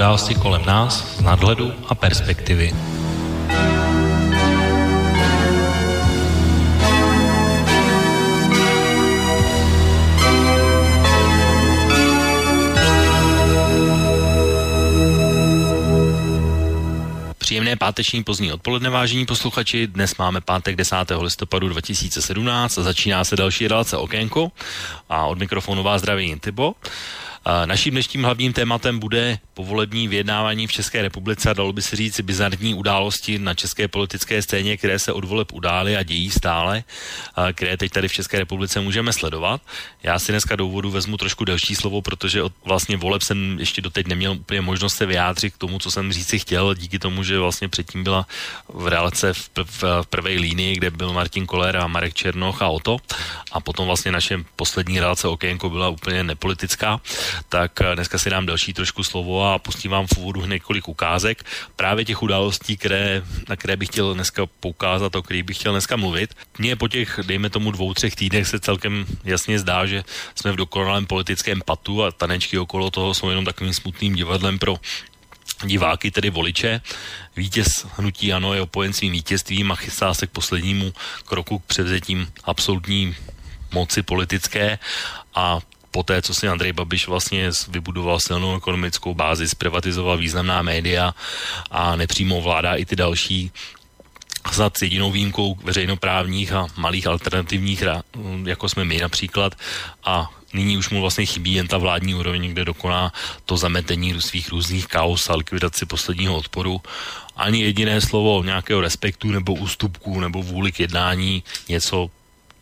Události kolem nás z nadhledu a perspektivy. Příjemné páteční pozdní odpoledne, vážení posluchači. Dnes máme pátek 10. listopadu 2017 a začíná se další relace Okénko a od mikrofonu vás zdraví Intibo. Naším dnešním hlavním tématem bude povolební vyjednávání v České republice a dalo by se říct bizarní události na české politické scéně, které se od voleb udály a dějí stále, které teď tady v České republice můžeme sledovat. Já si dneska do úvodu vezmu trošku delší slovo, protože od vlastně voleb jsem ještě doteď neměl úplně možnost se vyjádřit k tomu, co jsem říci chtěl, díky tomu, že vlastně předtím byla v relace v, v, v prvé línii, kde byl Martin Koller a Marek Černoch a Oto a potom vlastně naše poslední relace Okénko byla úplně nepolitická tak eh, dneska si dám další trošku slovo a pustím vám v úvodu několik ukázek právě těch událostí, které, na které bych chtěl dneska poukázat, o kterých bych chtěl dneska mluvit. Mně po těch, dejme tomu, dvou, třech týdnech se celkem jasně zdá, že jsme v dokonalém politickém patu a tanečky okolo toho jsou jenom takovým smutným divadlem pro diváky, tedy voliče. Vítěz hnutí ano je opojen svým vítězstvím a chystá se k poslednímu kroku k převzetím absolutní moci politické a poté, co si Andrej Babiš vlastně vybudoval silnou ekonomickou bázi, zprivatizoval významná média a nepřímo vládá i ty další snad s jedinou výjimkou veřejnoprávních a malých alternativních, jako jsme my například, a nyní už mu vlastně chybí jen ta vládní úroveň, kde dokoná to zametení svých různých chaos a likvidaci posledního odporu. Ani jediné slovo nějakého respektu nebo ústupku nebo vůli k jednání, něco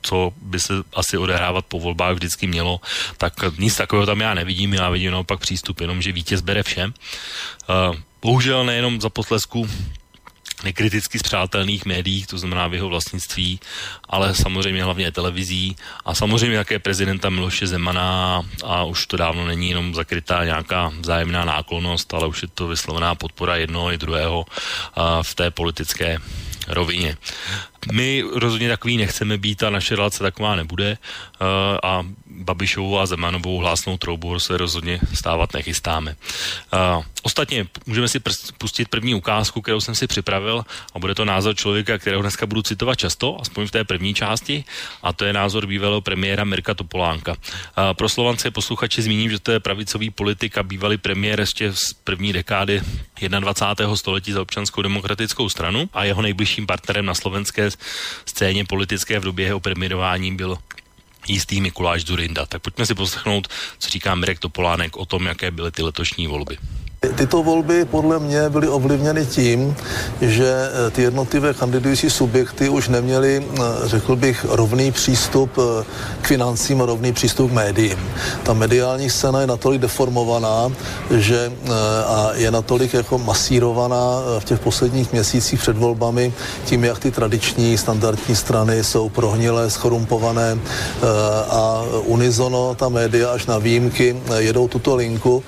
co by se asi odehrávat po volbách vždycky mělo, tak nic takového tam já nevidím, já vidím naopak přístup jenom, že vítěz bere všem. Uh, bohužel nejenom za poslesku nekriticky zpřátelných médiích, to znamená v jeho vlastnictví, ale samozřejmě hlavně televizí a samozřejmě také prezidenta Miloše Zemana a už to dávno není jenom zakrytá nějaká vzájemná náklonost, ale už je to vyslovená podpora jednoho i druhého v té politické rovině. My rozhodně takový nechceme být a naše relace taková nebude uh, a Babišovou a Zemanovou hlásnou troubu se rozhodně stávat nechystáme. Uh, ostatně můžeme si pustit první ukázku, kterou jsem si připravil a bude to názor člověka, kterého dneska budu citovat často, aspoň v té první části, a to je názor bývalého premiéra Mirka Topolánka. Uh, pro Slovance posluchače zmíním, že to je pravicový politik a bývalý premiér ještě z první dekády 21. století za občanskou demokratickou stranu a jeho nejbližším partnerem na slovenské scéně politické v době jeho premiérování byl jistý Mikuláš Zurinda. Tak pojďme si poslechnout, co říká Mirek Topolánek o tom, jaké byly ty letošní volby. Tyto volby podle mě byly ovlivněny tím, že eh, ty jednotlivé kandidující subjekty už neměli, eh, řekl bych, rovný přístup eh, k financím a rovný přístup k médiím. Ta mediální scéna je natolik deformovaná, že a je natolik jako masírovaná v těch posledních měsících před volbami tím, jak ty tradiční standardní strany jsou prohnilé, schorumpované a unizono ta média až na výjimky jedou tuto linku,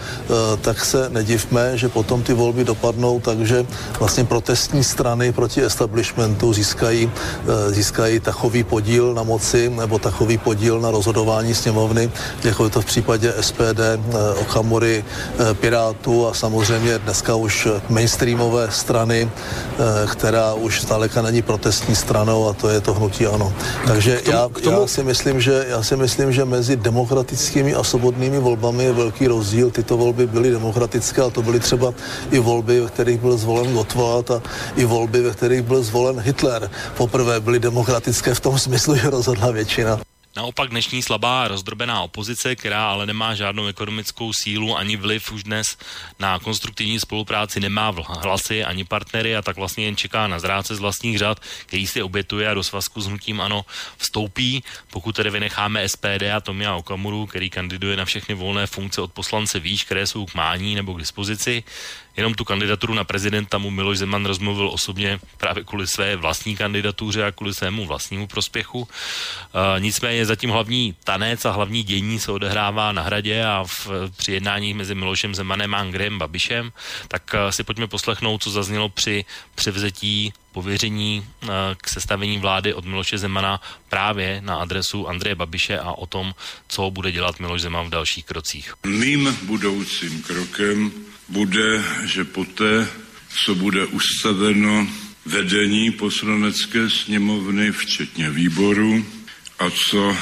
tak se nediv divme, že potom ty volby dopadnou takže vlastně protestní strany proti establishmentu získají, eh, získají takový podíl na moci nebo takový podíl na rozhodování sněmovny, jako je to v případě SPD, eh, Okamury, eh, Pirátů a samozřejmě dneska už mainstreamové strany, která už zdaleka není protestní stranou a to je to hnutí ano. Takže tomu, já, tomu... já, si myslím, že, já si myslím, že mezi demokratickými a svobodnými volbami je velký rozdíl. Tyto volby byly demokratické to byly třeba i volby, ve kterých byl zvolen Gottwald a i volby, ve kterých byl zvolen Hitler. Poprvé byly demokratické v tom smyslu, že rozhodla většina. Naopak dnešní slabá rozdrobená opozice, která ale nemá žádnou ekonomickou sílu ani vliv už dnes na konstruktivní spolupráci, nemá hlasy ani partnery a tak vlastně jen čeká na zráce z vlastních řad, který si obětuje a do svazku s hnutím ano vstoupí. Pokud tedy vynecháme SPD a Tomia Okamuru, který kandiduje na všechny volné funkce od poslance výš, které jsou k mání nebo k dispozici, jenom tu kandidaturu na prezidenta mu Miloš Zeman rozmluvil osobně právě kvůli své vlastní kandidatuře a kvůli svému vlastnímu prospěchu. Uh, nicméně zatím hlavní tanec a hlavní dění se odehrává na hradě a v, při jednáních mezi Milošem Zemanem a Andrejem Babišem, tak uh, si pojďme poslechnout, co zaznělo při převzetí pověření uh, k sestavení vlády od Miloše Zemana právě na adresu Andreje Babiše a o tom, co bude dělat Miloš Zeman v dalších krocích. Mým budoucím krokem bude, že poté, co bude ustaveno vedení poslanecké sněmovny, včetně výboru, a co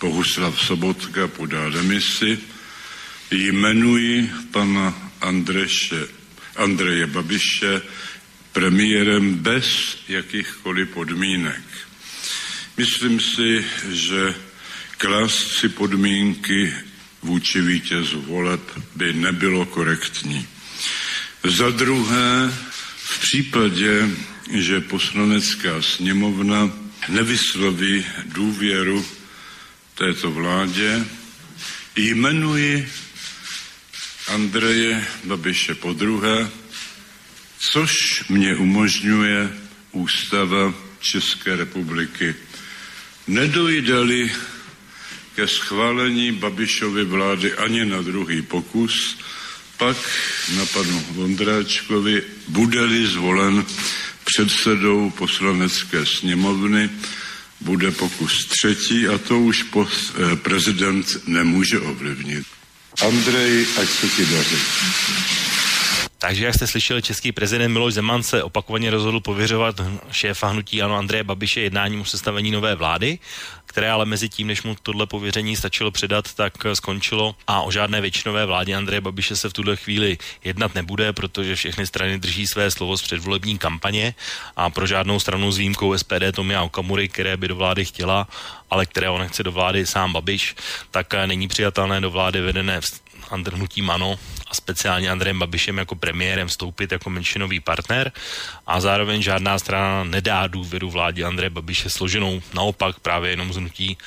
Bohuslav Sobotka podá demisi, jmenuji pana Andreše, Andreje Babiše premiérem bez jakýchkoliv podmínek. Myslím si, že klást si podmínky vůči vítězu voleb by nebylo korektní. Za druhé, v případě, že poslanecká sněmovna nevysloví důvěru této vládě, jmenuji Andreje Babiše po druhé, což mě umožňuje Ústava České republiky. Nedojde-li ke schválení Babišovy vlády ani na druhý pokus, pak na panu Vondráčkovi bude-li zvolen předsedou poslanecké sněmovny, bude pokus třetí a to už eh, prezident nemůže ovlivnit. Andrej, ať se ti daří. Takže, jak jste slyšeli, český prezident Miloš Zeman se opakovaně rozhodl pověřovat šéfa hnutí Ano Andreje Babiše jednáním o sestavení nové vlády, které ale mezi tím, než mu tohle pověření stačilo předat, tak skončilo. A o žádné většinové vládě Andreje Babiše se v tuhle chvíli jednat nebude, protože všechny strany drží své slovo z předvolební kampaně. A pro žádnou stranu s výjimkou SPD Tomia Okamury, které by do vlády chtěla, ale které on nechce do vlády sám Babiš, tak není přijatelné do vlády vedené hnutím ANO a speciálně Andrejem Babišem jako premiérem vstoupit jako menšinový partner. A zároveň žádná strana nedá důvěru vládě Andreje Babiše složenou. Naopak právě jenom z hnutí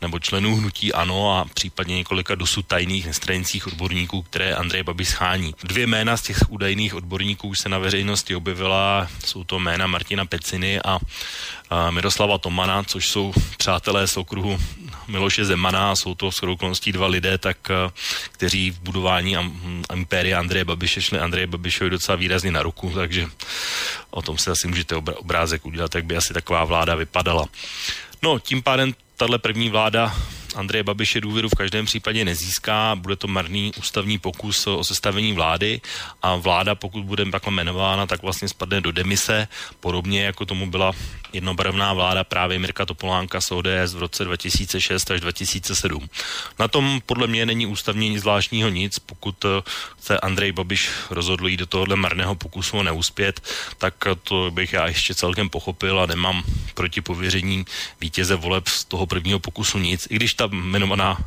nebo členů hnutí ANO a případně několika dosud tajných nestranických odborníků, které Andrej Babiš schání. Dvě jména z těch údajných odborníků už se na veřejnosti objevila, jsou to jména Martina Peciny a, a Miroslava Tomana, což jsou přátelé z okruhu Miloše Zemana a jsou to s okolností dva lidé, tak, kteří v budování impéria Andreje Babiše šli Andreje Babišovi docela výrazně na ruku, takže o tom se asi můžete obrázek udělat, jak by asi taková vláda vypadala. No, tím pádem tahle první vláda Andreje Babiše důvěru v každém případě nezíská, bude to marný ústavní pokus o sestavení vlády. A vláda, pokud bude takhle jmenována, tak vlastně spadne do demise, podobně jako tomu byla jednobarevná vláda právě Mirka Topolánka z ODS v roce 2006 až 2007. Na tom podle mě není ústavně nic zvláštního nic, pokud se Andrej Babiš rozhodl jít do tohohle marného pokusu o neuspět, tak to bych já ještě celkem pochopil a nemám proti pověření vítěze voleb z toho prvního pokusu nic, i když ta jmenovaná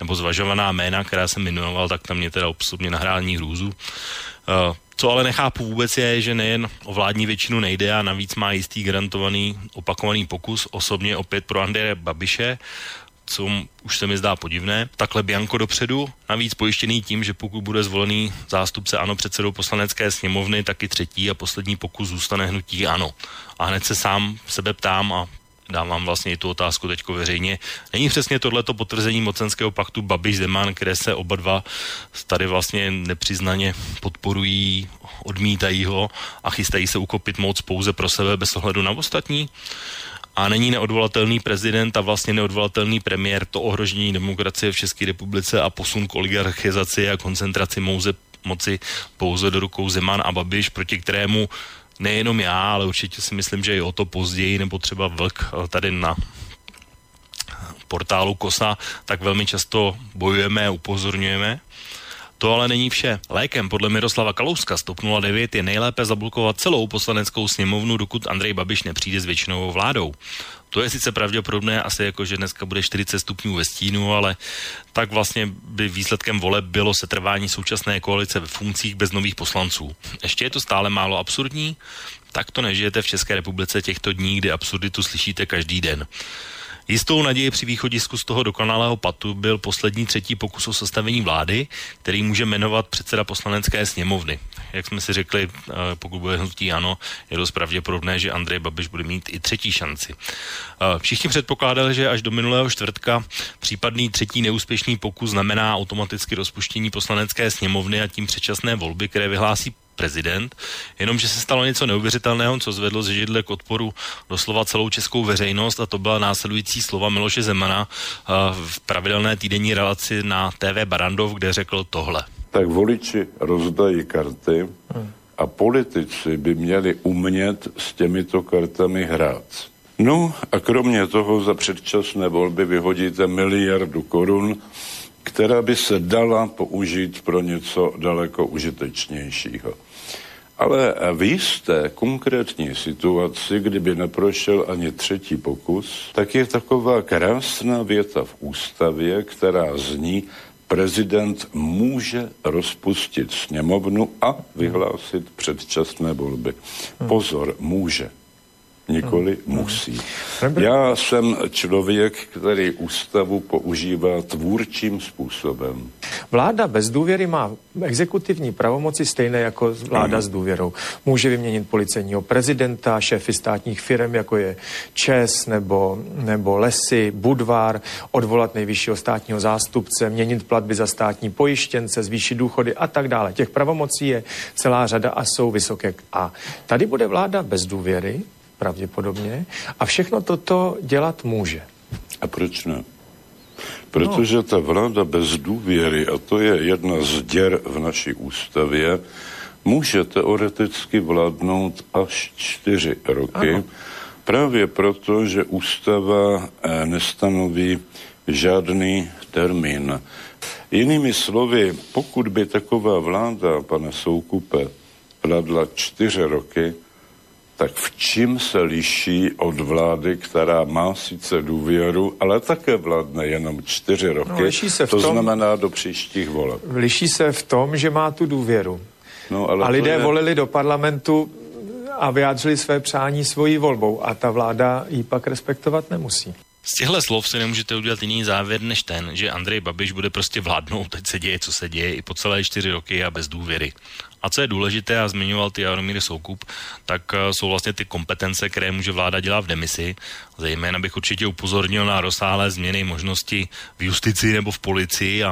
nebo zvažovaná jména, která jsem jmenoval, tak tam mě teda osobně nahrání hrůzu. Uh, co ale nechápu vůbec je, že nejen o vládní většinu nejde a navíc má jistý garantovaný opakovaný pokus osobně opět pro Andreje Babiše, co už se mi zdá podivné. Takhle Bianko dopředu, navíc pojištěný tím, že pokud bude zvolený zástupce ANO předsedou poslanecké sněmovny, taky třetí a poslední pokus zůstane hnutí ANO. A hned se sám sebe ptám a dávám vlastně i tu otázku teďko veřejně. Není přesně tohleto potvrzení mocenského paktu Babiš Zeman, které se oba dva tady vlastně nepřiznaně podporují, odmítají ho a chystají se ukopit moc pouze pro sebe bez ohledu na ostatní? a není neodvolatelný prezident a vlastně neodvolatelný premiér to ohrožení demokracie v České republice a posun k oligarchizaci a koncentraci mouze moci pouze do rukou Zeman a Babiš, proti kterému nejenom já, ale určitě si myslím, že i o to později, nebo třeba Vlk eh, tady na portálu KOSA, tak velmi často bojujeme upozorňujeme. To ale není vše. Lékem podle Miroslava Kalouska z TOP 09 je nejlépe zablokovat celou poslaneckou sněmovnu, dokud Andrej Babiš nepřijde s většinovou vládou. To je sice pravděpodobné, asi jako, že dneska bude 40 stupňů ve stínu, ale tak vlastně by výsledkem voleb bylo setrvání současné koalice ve funkcích bez nových poslanců. Ještě je to stále málo absurdní? Tak to nežijete v České republice těchto dní, kdy absurditu slyšíte každý den. Jistou naději při východisku z toho dokonalého patu byl poslední třetí pokus o sestavení vlády, který může jmenovat předseda poslanecké sněmovny. Jak jsme si řekli, eh, pokud bude hnutí ano, je dost pravděpodobné, že Andrej Babiš bude mít i třetí šanci. Eh, všichni předpokládali, že až do minulého čtvrtka případný třetí neúspěšný pokus znamená automaticky rozpuštění poslanecké sněmovny a tím předčasné volby, které vyhlásí prezident, jenomže se stalo něco neuvěřitelného, co zvedlo ze židle k odporu doslova celou českou veřejnost a to byla následující slova Miloše Zemana v pravidelné týdenní relaci na TV Barandov, kde řekl tohle. tak voliči rozdají karty a politici by měli umět s těmito kartami hrát. No a kromě toho za předčasné volby vyhodíte miliardu korun, která by se dala použít pro něco daleko užitečnějšího. Ale v jisté konkrétní situaci, kdyby neprošel ani třetí pokus, tak je taková krásná věta v ústavě, která zní, prezident může rozpustit sněmovnu a vyhlásit předčasné volby. Pozor, může nikoli hmm. musí. Já jsem člověk, který ústavu používá tvůrčím způsobem. Vláda bez důvěry má exekutivní pravomoci stejné jako vláda ano. s důvěrou. Může vyměnit policejního prezidenta, šéfy státních firm, jako je ČES nebo, nebo Lesy, Budvar, odvolat nejvyššího státního zástupce, měnit platby za státní pojištěnce, zvýšit důchody a tak dále. Těch pravomocí je celá řada a jsou vysoké. A tady bude vláda bez důvěry, pravděpodobně. A všechno toto dělat může. A proč ne? Protože no. ta vláda bez důvěry, a to je jedna z děr v naší ústavě, může teoreticky vládnout až čtyři roky, ano. právě proto, že ústava eh, nestanoví žádný termín. Jinými slovy, pokud by taková vláda, pane Soukupe, vládla čtyři roky, tak v čím se liší od vlády, která má sice důvěru, ale také vládne jenom čtyři no, roky, no, se v to tom, znamená do příštích voleb. Liší se v tom, že má tu důvěru. No, ale a lidé je... volili do parlamentu a vyjádřili své přání svojí volbou a ta vláda ji pak respektovat nemusí. Z těchto slov si nemůžete udělat jiný závěr než ten, že Andrej Babiš bude prostě vládnout, teď se děje, co se děje, i po celé čtyři roky a bez důvěry. A co je důležité, a zmiňoval ty Jaromír Soukup, tak eh, jsou vlastně ty kompetence, které může vláda dělat v demisi. Zejména bych určitě upozornil na rozsáhlé změny možnosti v justici nebo v policii a,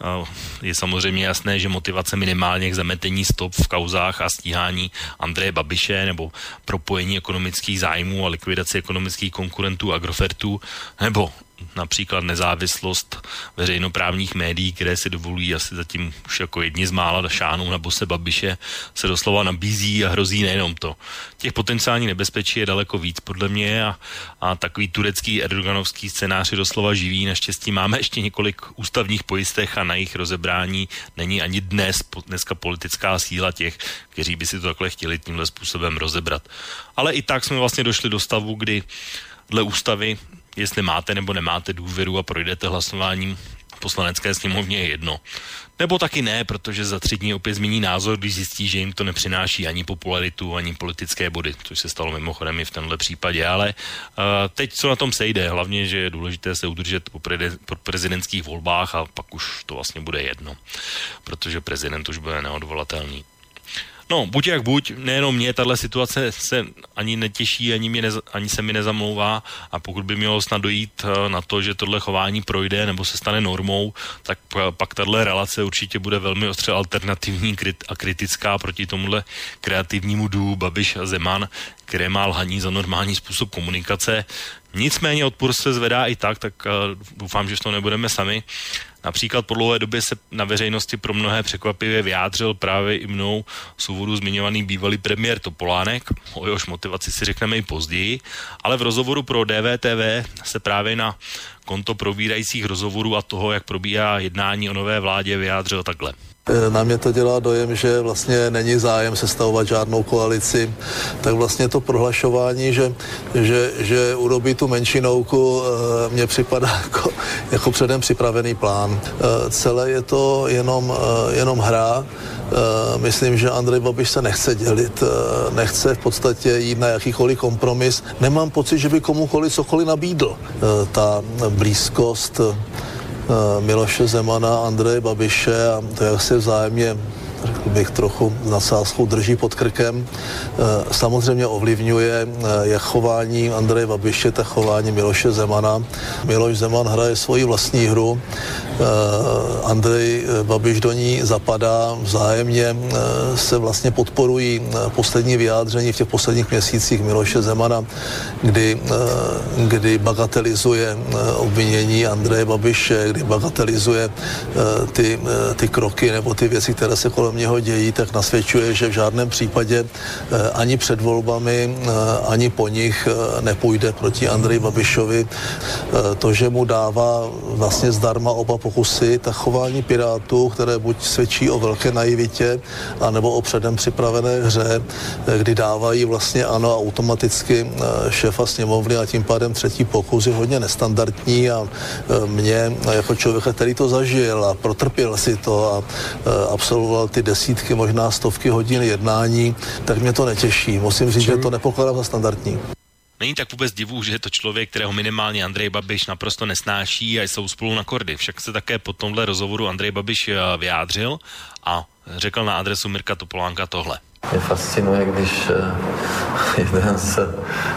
a je samozřejmě jasné, že motivace minimálně k zametení stop v kauzách a stíhání Andreje Babiše nebo propojení ekonomických zájmů a likvidaci ekonomických konkurentů Agrofertu nebo například nezávislost veřejnoprávních médií, které si dovolují asi zatím už jako jedni z mála šánů na bose Babiše, se doslova nabízí a hrozí nejenom to. Těch potenciálních nebezpečí je daleko víc podle mě a, a takový turecký erdoganovský scénář je doslova živý. Naštěstí máme ještě několik ústavních pojistech a na jejich rozebrání není ani dnes, dneska politická síla těch, kteří by si to takhle chtěli tímhle způsobem rozebrat. Ale i tak jsme vlastně došli do stavu, kdy dle ústavy jestli máte nebo nemáte důvěru a projdete hlasováním poslanecké sněmovně je jedno. Nebo taky ne, protože za tři dny opět změní názor, když zjistí, že jim to nepřináší ani popularitu, ani politické body, což se stalo mimochodem i v tomhle případě. Ale uh, teď co na tom sejde, hlavně, že je důležité se udržet po, pre- po prezidentských volbách a pak už to vlastně bude jedno, protože prezident už bude neodvolatelný. No, buď jak buď, nejenom mě, tahle situace se ani netěší, ani, mě neza, ani se mi nezamlouvá a pokud by mělo snad dojít eh, na to, že tohle chování projde nebo se stane normou, tak pak tahle relace určitě bude velmi ostře alternativní a kritická proti tomuhle kreativnímu dů Babiš a Zeman, které má lhaní za normální způsob komunikace. Nicméně odpor se zvedá i tak, tak uh, doufám, že to nebudeme sami. Například po dlouhé době se na veřejnosti pro mnohé překvapivě vyjádřil právě i mnou z úvodu zmiňovaný bývalý premiér Topolánek, o jehož motivaci si řekneme i později, ale v rozhovoru pro DVTV se právě na konto probírajících rozhovorů a toho, jak probíhá jednání o nové vládě, vyjádřil takhle. E, na mě to dělá dojem, že vlastně není zájem sestavovat žádnou koalici, tak vlastně to prohlašování, že, že, že urobí tu menšinovku, e, mně připadá jako, jako předem připravený plán. E, celé je to jenom, jenom hra. Myslím, že Andrej Babiš se nechce dělit, nechce v podstatě jít na jakýkoliv kompromis. Nemám pocit, že by komukoliv cokoliv nabídl. Ta blízkost Miloše Zemana, Andreje Babiše a to jak si vzájemně bych, trochu nadsázkou drží pod krkem. Samozřejmě ovlivňuje jak chování Andreje Babiše, tak chování Miloše Zemana. Miloš Zeman hraje svoji vlastní hru, Andrej Babiš do ní zapadá, vzájemně se vlastně podporují poslední vyjádření v těch posledních měsících Miloše Zemana, kdy, kdy bagatelizuje obvinění Andreje Babiše, kdy bagatelizuje ty, ty kroky nebo ty věci, které se kolem něho dějí, tak nasvědčuje, že v žádném případě ani před volbami, ani po nich nepůjde proti Andreji Babišovi. To, že mu dává vlastně zdarma oba pokusy, tak chování Pirátů, které buď svědčí o velké naivitě, anebo o předem připravené hře, kdy dávají vlastně ano automaticky šéfa sněmovny a tím pádem třetí pokus je hodně nestandardní a mě jako člověka, který to zažil a protrpěl si to a absolvoval ty desítky, možná stovky hodin jednání, tak mě to netěší. Musím říct, že to nepokládám za standardní. Není tak vůbec divu, že je to člověk, kterého minimálně Andrej Babiš naprosto nesnáší a jsou spolu na kordy. Však se také po tomhle rozhovoru Andrej Babiš eh, vyjádřil a řekl na adresu Mirka Topolánka tohle. Mě fascinuje, když eh, jeden z,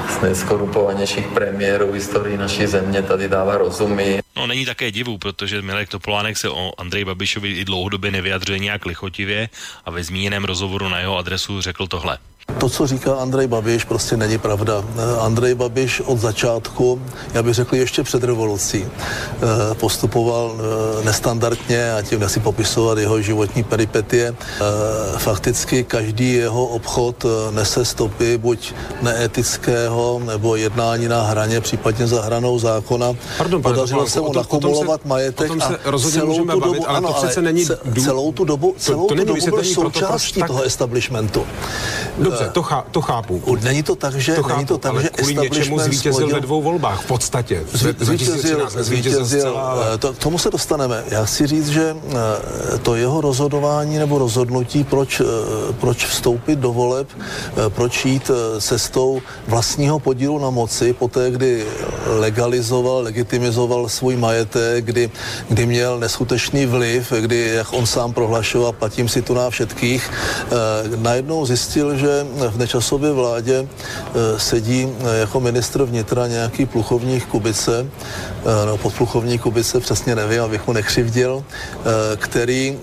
z nejskorupovanějších premiérů v historii naší země tady dává rozumy. No není také divu, protože Mirek Topolánek se o Andrej Babišovi i dlouhodobě nevyjadřuje nějak lichotivě a ve zmíněném rozhovoru na jeho adresu řekl tohle. To, co říká Andrej Babiš, prostě není pravda. Eh, Andrej Babiš od začátku, já bych řekl ještě před revolucí, eh, postupoval eh, nestandardně a tím nechci popisovat jeho životní peripetie. Fakticky každý jeho obchod nese stopy buď neetického nebo jednání na hraně, případně za hranou zákona. Pardon, Podařilo se mu nakumulovat majetek a celou tu dobu, ale ano, to přece není... Celou tu dobu, celou to, to tu dobu byl součástí toho establishmentu. Dobře, to, chá, to chápu. Není to tak, že, to chápu, není to tak, ale že kvůli něčemu zvítězil splodil... ve dvou volbách v podstatě. Zvítězil, zvítězil, zcela, eh, to, tomu se dostaneme. Já chci říct, že eh, to jeho rozhodování nebo rozhodnutí, proč, eh, proč vstoupit do voleb, proč jít cestou vlastního podílu na moci, poté, kdy legalizoval, legitimizoval svůj majetek, kdy, kdy měl neskutečný vliv, kdy, jak on sám prohlašoval, platím si tu na všetkých, najednou zjistil, že v nečasově vládě eh, sedí eh, jako ministr vnitra nějaký pluchovník Kubice, no podpluchovník Kubice, přesně nevím, abych mu nekřivdil, který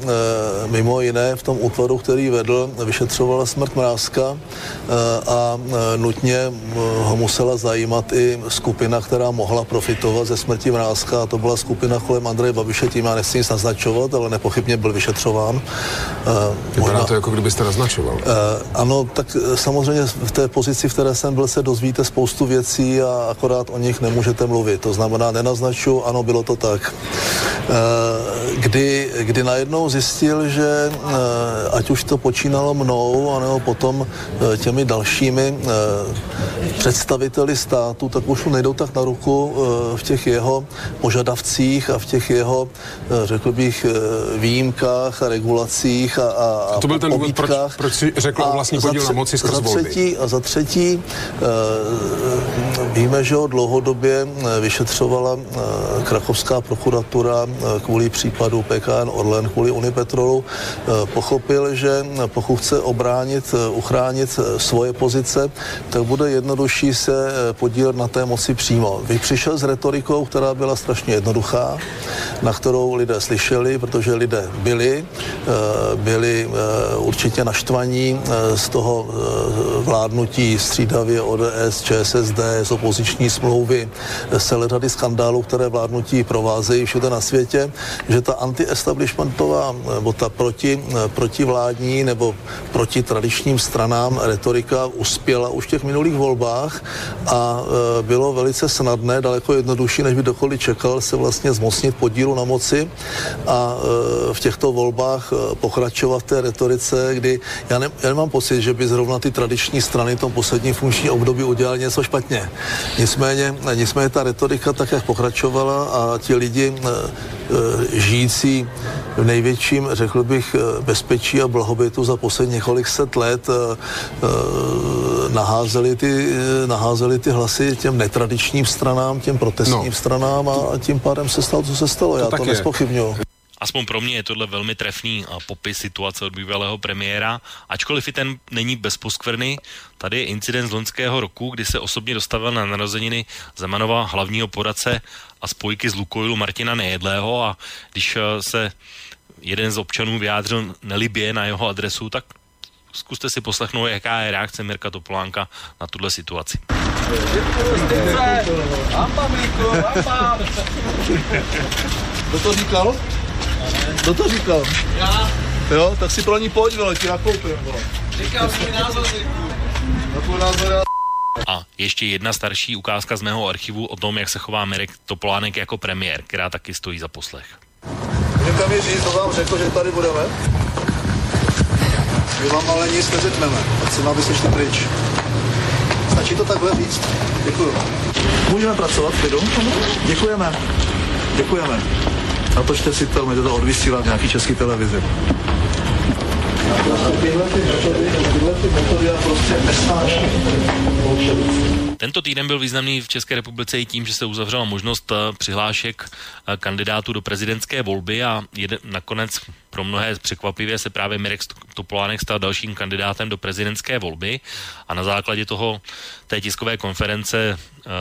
mimo jiné v tom útvaru, který vedl, vyšetřovala smrt Mrázka a nutně ho musela zajímat i skupina, která mohla profitovat ze smrti Mrázka a to byla skupina kolem Andreje Babiše, tím já nechci nic naznačovat, ale nepochybně byl vyšetřován. Vypadá možná, to jako kdybyste naznačoval. Ano, tak eh, samozřejmě v té pozici, v které jsem byl, se dozvíte spoustu věcí a akorát o nich nemůžete mluvit. To znamená, nenaznaču, ano, bylo to tak. Eh, kdy, kdy najednou zjistil, že eh, ať už to počínalo mnou, anebo potom těmi dalšími představiteli státu, tak už nejdou tak na ruku v těch jeho požadavcích a v těch jeho, řekl bych, výjimkách a regulacích a, a, a to byl ten důvod, proč, proč si řekl o vlastní podíl na moci skrz za třetí, A za třetí uh, víme, že ho dlouhodobě eh, vyšetřovala uh, krakovská prokuratura uh, kvůli případu PKN Orlen, kvůli Unipetrolu. Uh, pochopil, že pokud chce obránit, uh, uchránit svoje pozice, tak bude jednodušší se podílet na té moci přímo. Vy přišel s retorikou, která byla strašně jednoduchá, na kterou lidé slyšeli, protože lidé byli, byli určitě naštvaní z toho eh, vládnutí střídavě ODS, ČSSD, z opoziční smlouvy, celé řady skandálů, které vládnutí provázejí všude na světě, že ta anti-establishmentová nebo ta proti, eh, protivládní nebo proti tradičním stranám retorika uspěla už v těch minulých volbách a eh, bylo velice snadné, daleko jednodušší, než by dokoliv čekal, se vlastně zmocnit podílu na moci a v těchto volbách pokračovat té retorice, kdy já, ne, já nemám pocit, že by zrovna ty tradiční strany v tom posledním funkční období udělali něco špatně. Nicméně, nicméně ta retorika tak, jak pokračovala a ti lidi e, e, žijící v největším, řekl bych, e, bezpečí a blahobytu za poslední několik set let naházeli ty, naházeli ty hlasy těm netradičním stranám, těm protestním no. stranám a tím pádem se stalo, co se stalo. To Já to nespochybnuju. Aspoň pro mě je tohle velmi trefný popis situace od bývalého premiéra, ačkoliv i ten není bez poskvrny. Tady je incident z loňského roku, kdy se osobně dostavil na narozeniny Zemanova hlavního poradce a spojky z Lukoilu Martina Nejedlého a když se jeden z občanů vyjádřil nelibě na jeho adresu, tak zkuste si poslechnout, jaká je reakce Mirka Topolánka na tuhle situaci. Kdo to říkal? Kdo to říkal? Já. Jo, tak si pro ní pojď, vole, ti nakoupím, vole. Říkám svůj názor, Na tvůj názor já... A ještě jedna starší ukázka z mého archivu o tom, jak se chová Mirek Topolánek jako premiér, která taky stojí za poslech. Můžete mi říct, to vám řekl, že tady budeme? My vám ale nic neřekneme. A chceme, abyste šli pryč. Stačí to takhle říct? Děkuju. Můžeme pracovat v klidu? Děkujeme. Děkujeme. Natočte si to, můžete to odvysílat v nějaký český televizi. Tento týden byl významný v České republice i tím, že se uzavřela možnost eh, přihlášek eh, kandidátů do prezidentské volby a jeden, nakonec pro mnohé překvapivě se právě Mirek Topolánek stal dalším kandidátem do prezidentské volby a na základě toho té tiskové konference uh,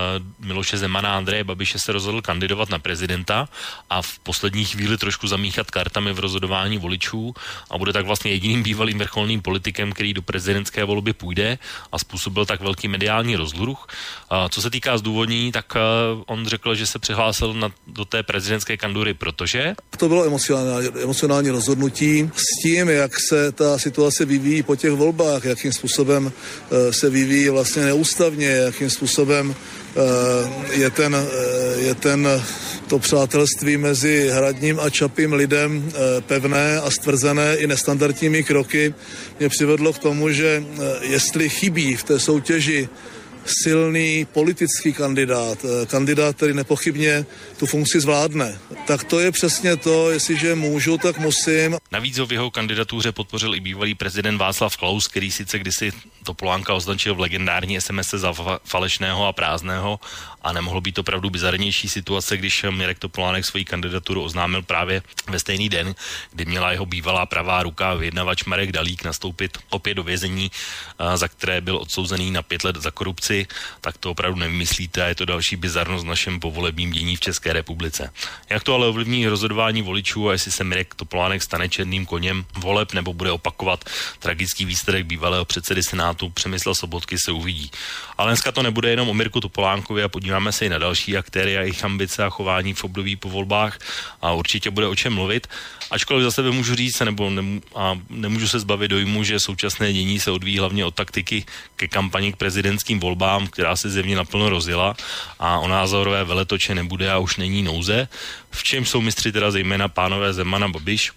Miloše Zemana a Andreje Babiše se rozhodl kandidovat na prezidenta a v poslední chvíli trošku zamíchat kartami v rozhodování voličů a bude tak vlastně jediným bývalým vrcholným politikem, který do prezidentské volby půjde a způsobil tak velký mediální rozluch. Uh, co se týká zdůvodnění, tak uh, on řekl, že se přihlásil na, do té prezidentské kandury, protože... To bylo emocionální, emocionální rozhodnutí s tím, jak se ta situace vyvíjí po těch volbách, jakým způsobem eh, se vyvíjí vlastně neústavně, jakým způsobem eh, je ten, eh, je ten to přátelství mezi Hradním a Čapým lidem pevné a stvrzené i nestandardními kroky mě přivedlo k tomu, že jestli chybí v té soutěži silný politický kandidát, eh, kandidát, který nepochybně tu funkci zvládne. Tak to je přesně to, jestliže můžu, tak musím. Navíc v jeho kandidatuře podpořil i bývalý prezident Václav Klaus, který sice kdysi Topolánka označil v legendární SMS za falešného a prázdného a nemohlo být opravdu bizarnější situace, když Mirek Topolánek svoji kandidaturu oznámil právě ve stejný den, kdy měla jeho bývalá pravá ruka vyjednavač Marek Dalík nastoupit opět do vězení, za které byl odsouzený na pět let za korupci, tak to opravdu nevymyslíte a je to další bizarnost v našem povolebním dění v České republice. Jak to ale ovlivní rozhodování voličů a jestli se Mirek Topolánek stane černým koněm voleb nebo bude opakovat tragický výsledek bývalého předsedy Senátu Přemysla Sobotky se uvidí. Ale dneska to nebude jenom o Mirku Topolánkovi a podíváme se i na další aktéry a jejich ambice a chování v období po volbách a určitě bude o čem mluvit. Ačkoliv za sebe můžu říct, nebo nemů- a nemůžu se zbavit dojmu, že současné dění se odvíjí hlavně od taktiky ke kampani k prezidentským volbám, která se zjevně naplno rozjela a o názorové veletoče nebude a už není nouze. V čem jsou mistři teda zejména pánové Zemana Babiš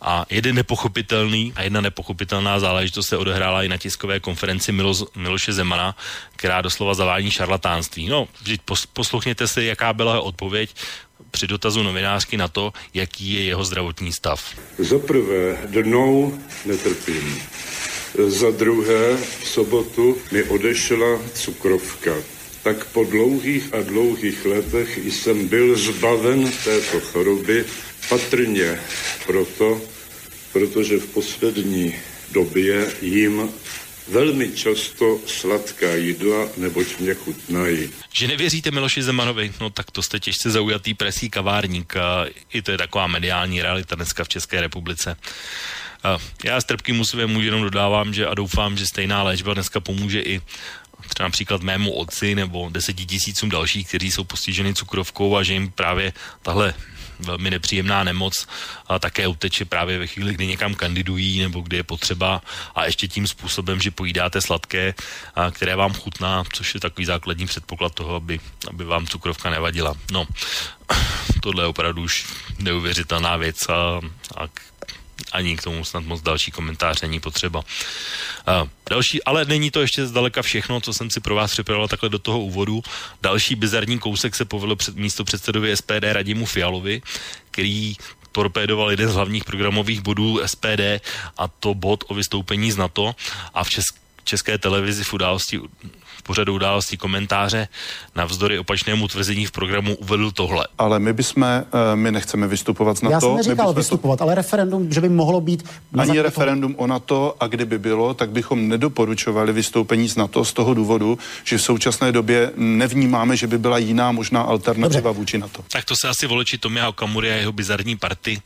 a jeden nepochopitelný a jedna nepochopitelná záležitost se odehrála i na tiskové konferenci Miloš, Miloše Zemana, která doslova zavání šarlatánství. No, poslouchněte si, jaká byla odpověď při dotazu novinářky na to, jaký je jeho zdravotní stav. Za prvé, dnou netrpím. Za druhé, v sobotu mi odešla cukrovka. Tak po dlouhých a dlouhých letech jsem byl zbaven této choroby patrně proto, protože v poslední době jim velmi často sladká jídla, neboť mě chutnají. Že nevěříte Miloši Zemanovi, no tak to jste těžce zaujatý presí kavárník a i to je taková mediální realita dneska v České republice. Já s trpkým úsměvem jenom dodávám, že a doufám, že stejná léčba dneska pomůže i třeba například mému otci nebo deseti tisícům dalších, kteří jsou postiženi cukrovkou a že jim právě tahle velmi nepříjemná nemoc a také uteče právě ve chvíli, kdy někam kandidují nebo kdy je potřeba a ještě tím způsobem, že pojídáte sladké, a které vám chutná, což je takový základní předpoklad toho, aby, aby vám cukrovka nevadila. No, tohle je opravdu už neuvěřitelná věc a, a ani k tomu snad moc další komentář není potřeba. Uh, další, ale není to ještě zdaleka všechno, co jsem si pro vás připravil takhle do toho úvodu. Další bizarní kousek se povedl před místo předsedovi SPD Radimu Fialovi, který torpédoval jeden z hlavních programových bodů SPD a to bod o vystoupení z NATO a v České české televizi v události pořadu událostí komentáře navzdory opačnému tvrzení v programu uvedl tohle. Ale my bychom, eh, my nechceme vystupovat na Já to. jsem neříkal vystupovat, to... ale referendum, že by mohlo být... Ani referendum toho... o NATO a kdyby bylo, tak bychom nedoporučovali vystoupení z NATO z toho důvodu, že v současné době nevnímáme, že by byla jiná možná alternativa Dobře. vůči NATO. Tak to se asi voliči Tomia Okamury a jeho bizarní party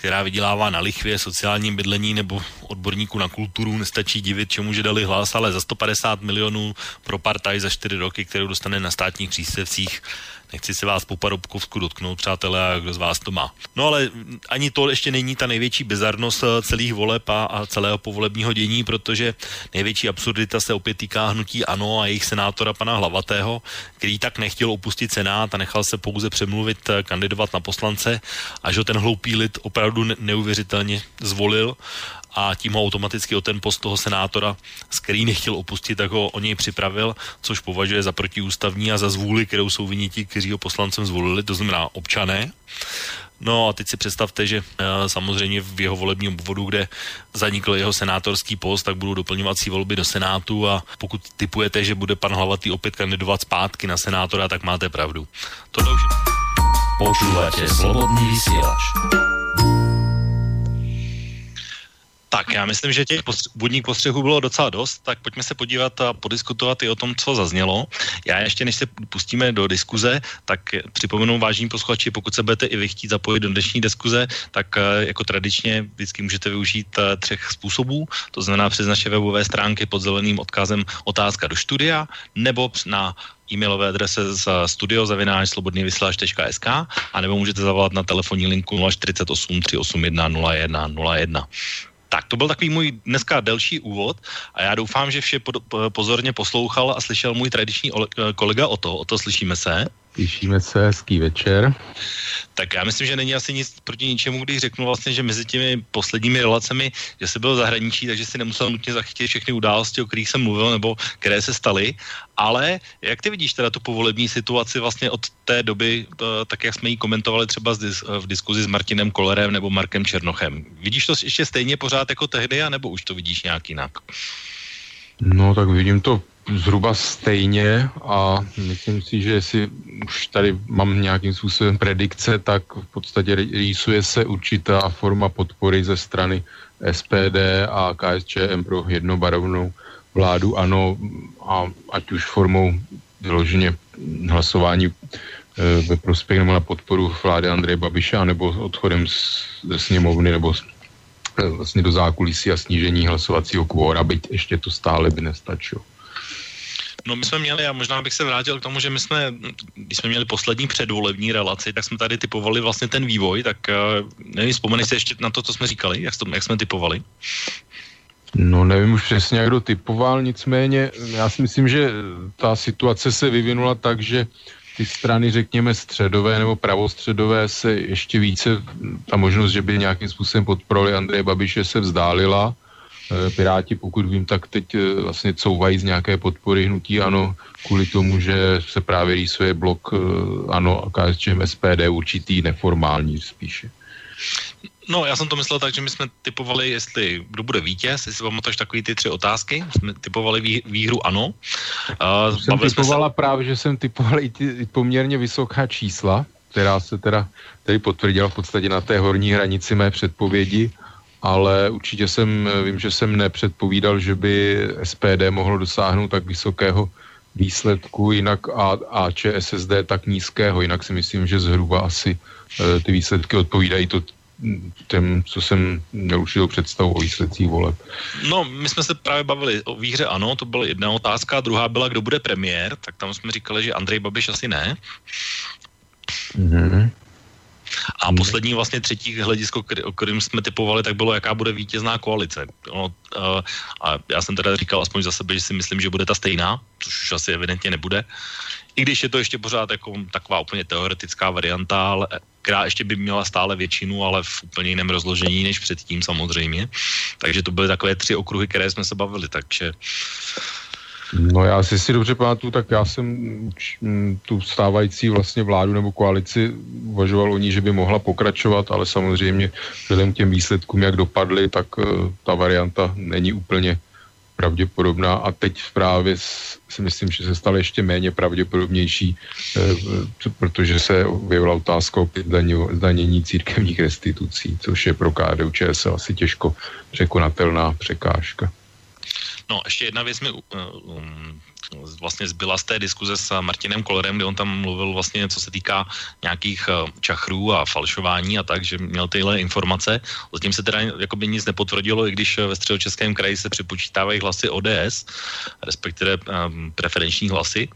která vydělává na lichvě, sociálním bydlení nebo odborníku na kulturu, nestačí divit, čemu že dali hlas, ale za 150 milionů pro partaj za 4 roky, kterou dostane na státních příspěvcích, Nechci se vás po parobkovsku dotknout, přátelé, a kdo z vás to má. No ale ani to ještě není ta největší bizarnost eh, celých voleb a, a celého povolebního dění, protože největší absurdita se opět týká hnutí ANO a jejich senátora pana Hlavatého, který tak nechtěl opustit senát a nechal se pouze přemluvit eh, kandidovat na poslance a že ten hloupý lid opravdu neuvěřitelně zvolil a tím ho automaticky o ten post toho senátora, z který nechtěl opustit, tak ho o něj připravil, což považuje za protiústavní a za zvůli, kterou jsou vyni ti, kteří ho poslancem zvolili, to znamená občané. No a teď si představte, že e, samozřejmě v jeho volebním obvodu, kde zanikl jeho senátorský post, tak budou doplňovací volby do Senátu a pokud typujete, že bude pan Hlavatý opět kandidovat zpátky na senátora, tak máte pravdu. Tohle už... Počúvate slobodný vysielač. Tak, já myslím, že těch postř- budních postřehů bylo docela dost, tak pojďme se podívat a podiskutovat i o tom, co zaznělo. Já ještě, než se pustíme do diskuze, tak připomenu vážní posluchači, pokud se budete i vy chtít zapojit do dnešní diskuze, tak eh, jako tradičně vždycky můžete využít eh, třech způsobů, to znamená přes naše webové stránky pod zeleným odkazem otázka do studia, nebo na e-mailové adrese z studiozavináč slobodnývysílač.sk a nebo můžete zavolat na telefonní linku 048 381 01 01. Tak to byl takový můj dneska delší úvod a já doufám, že vše pozorně poslouchal a slyšel můj tradiční kolega o to. O to slyšíme se. Slyšíme se, hezký večer. Tak já myslím, že není asi nic proti ničemu, když řeknu vlastně, že mezi těmi posledními relacemi, že se byl v zahraničí, takže si nemusel nutně zachytit všechny události, o kterých jsem mluvil, nebo které se staly. Ale jak ty vidíš teda tu povolební situaci vlastně od té doby, eh, tak jak jsme ji komentovali třeba v diskuzi s Martinem Kolerem nebo Markem Černochem? Vidíš to ještě stejně pořád jako tehdy, anebo už to vidíš nějak jinak? No tak vidím to zhruba stejně a myslím si, že jestli už tady mám nějakým způsobem predikce, tak v podstatě rýsuje se určitá forma podpory ze strany SPD a KSČM pro jednobarovnou vládu, ano, a ať už formou vyloženě hlasování e, ve prospěch nebo na podporu vlády Andreje Babiše, nebo odchodem z, ze sněmovny nebo z, e, vlastně do zákulisí a snížení hlasovacího kvóra, byť ještě to stále by nestačilo. No my jsme měli, a možná bych se vrátil k tomu, že my jsme, když jsme měli poslední předvolební relaci, tak jsme tady typovali vlastně ten vývoj, tak uh, nevím, vzpomeneš si ještě na to, co jsme říkali, jak, to, jak jsme typovali? No nevím už přesně, kdo typoval, nicméně já si myslím, že ta situace se vyvinula tak, že ty strany, řekněme, středové nebo pravostředové se ještě více, ta možnost, že by nějakým způsobem podporovali Andreje Babiše se vzdálila Eh, Piráti, pokud vím, tak teď eh, vlastně couvají z nějaké podpory hnutí ano, kvůli tomu, že se právě rýsuje blok eh, ano a KSČM SPD určitý neformální spíše. No, já jsem to myslel tak, že my jsme typovali, jestli kdo bude vítěz, jestli pamatuješ takový ty tři otázky, jsme typovali vý, výhru ano. Uh, jsem typovala se... právě, že jsem typoval i, ty, poměrně vysoká čísla, která se teda tady potvrdila v podstatě na té horní hranici mé předpovědi ale určitě jsem, vím, že jsem nepředpovídal, že by SPD mohlo dosáhnout tak vysokého výsledku, jinak a, a ČSSD tak nízkého, jinak si myslím, že zhruba asi e, ty výsledky odpovídají to těm, co jsem měl určitou představu o výsledcích voleb. No, my jsme se právě bavili o výhře, ano, to byla jedna otázka, druhá byla, kdo bude premiér, tak tam jsme říkali, že Andrej Babiš asi ne. Mm-hmm. A hmm. poslední vlastně třetí hledisko, o kterým jsme typovali, tak bylo, jaká bude vítězná koalice. No, uh, a já jsem teda říkal aspoň za sebe, že si myslím, že bude ta stejná, což už asi evidentně nebude. I když je to ještě pořád jako taková úplně teoretická varianta, ale která ještě by měla stále většinu, ale v úplně jiném rozložení než předtím samozřejmě. Takže to byly takové tři okruhy, které jsme se bavili, takže No já si si dobře pamatuju, tak já jsem mm, tu stávající vlastně vládu nebo koalici uvažoval o ní, že by mohla pokračovat, ale samozřejmě vzhledem k těm výsledkům, jak dopadly, tak uh, ta varianta není úplně pravděpodobná a teď právě si myslím, že se stala ještě méně pravděpodobnější, eh, protože se objevila otázka o zdanění církevních restitucí, což je pro KDU ČSL asi těžko překonatelná překážka. No, ještě jedna věc mi um, vlastně zbyla z té diskuze s Martinem Kolerem, kde on tam mluvil vlastně, co se týká nějakých eh, čachrů a falšování a tak, že měl tyhle informace. Zatím se teda jakoby nic nepotvrdilo, i když ve středočeském kraji se připočítávají hlasy ODS, respektive um, preferenční hlasy,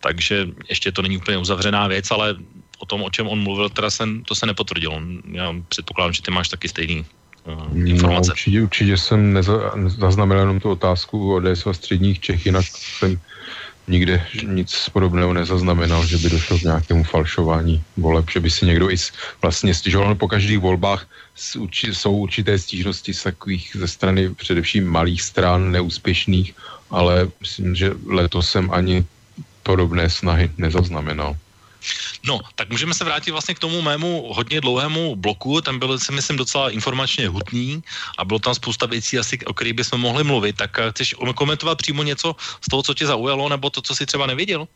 takže ještě to není úplně uzavřená věc, ale o tom, o čem on mluvil, teda se, to se nepotvrdilo. Já předpokládám, že ty máš taky stejný uh, informace. No, určitě, určitě jsem nezaznamenal jenom tu otázku o ODS a středních Čech, jinak jsem nikde nic podobného nezaznamenal, že by došlo k nějakému falšování voleb, že by si někdo i vlastně stěžoval po každých volbách jsou určité stížnosti z takových ze strany především malých stran, neúspěšných, ale myslím, že letos jsem ani podobné snahy nezaznamenal. No, tak můžeme se vrátit vlastně k tomu mému hodně dlouhému bloku, ten byl, si myslím, docela informačně hutný a bylo tam spousta věcí asi, o kterých bychom mohli mluvit, tak eh, chceš komentovat přímo něco z toho, co tě zaujalo, nebo to, co si třeba nevěděl?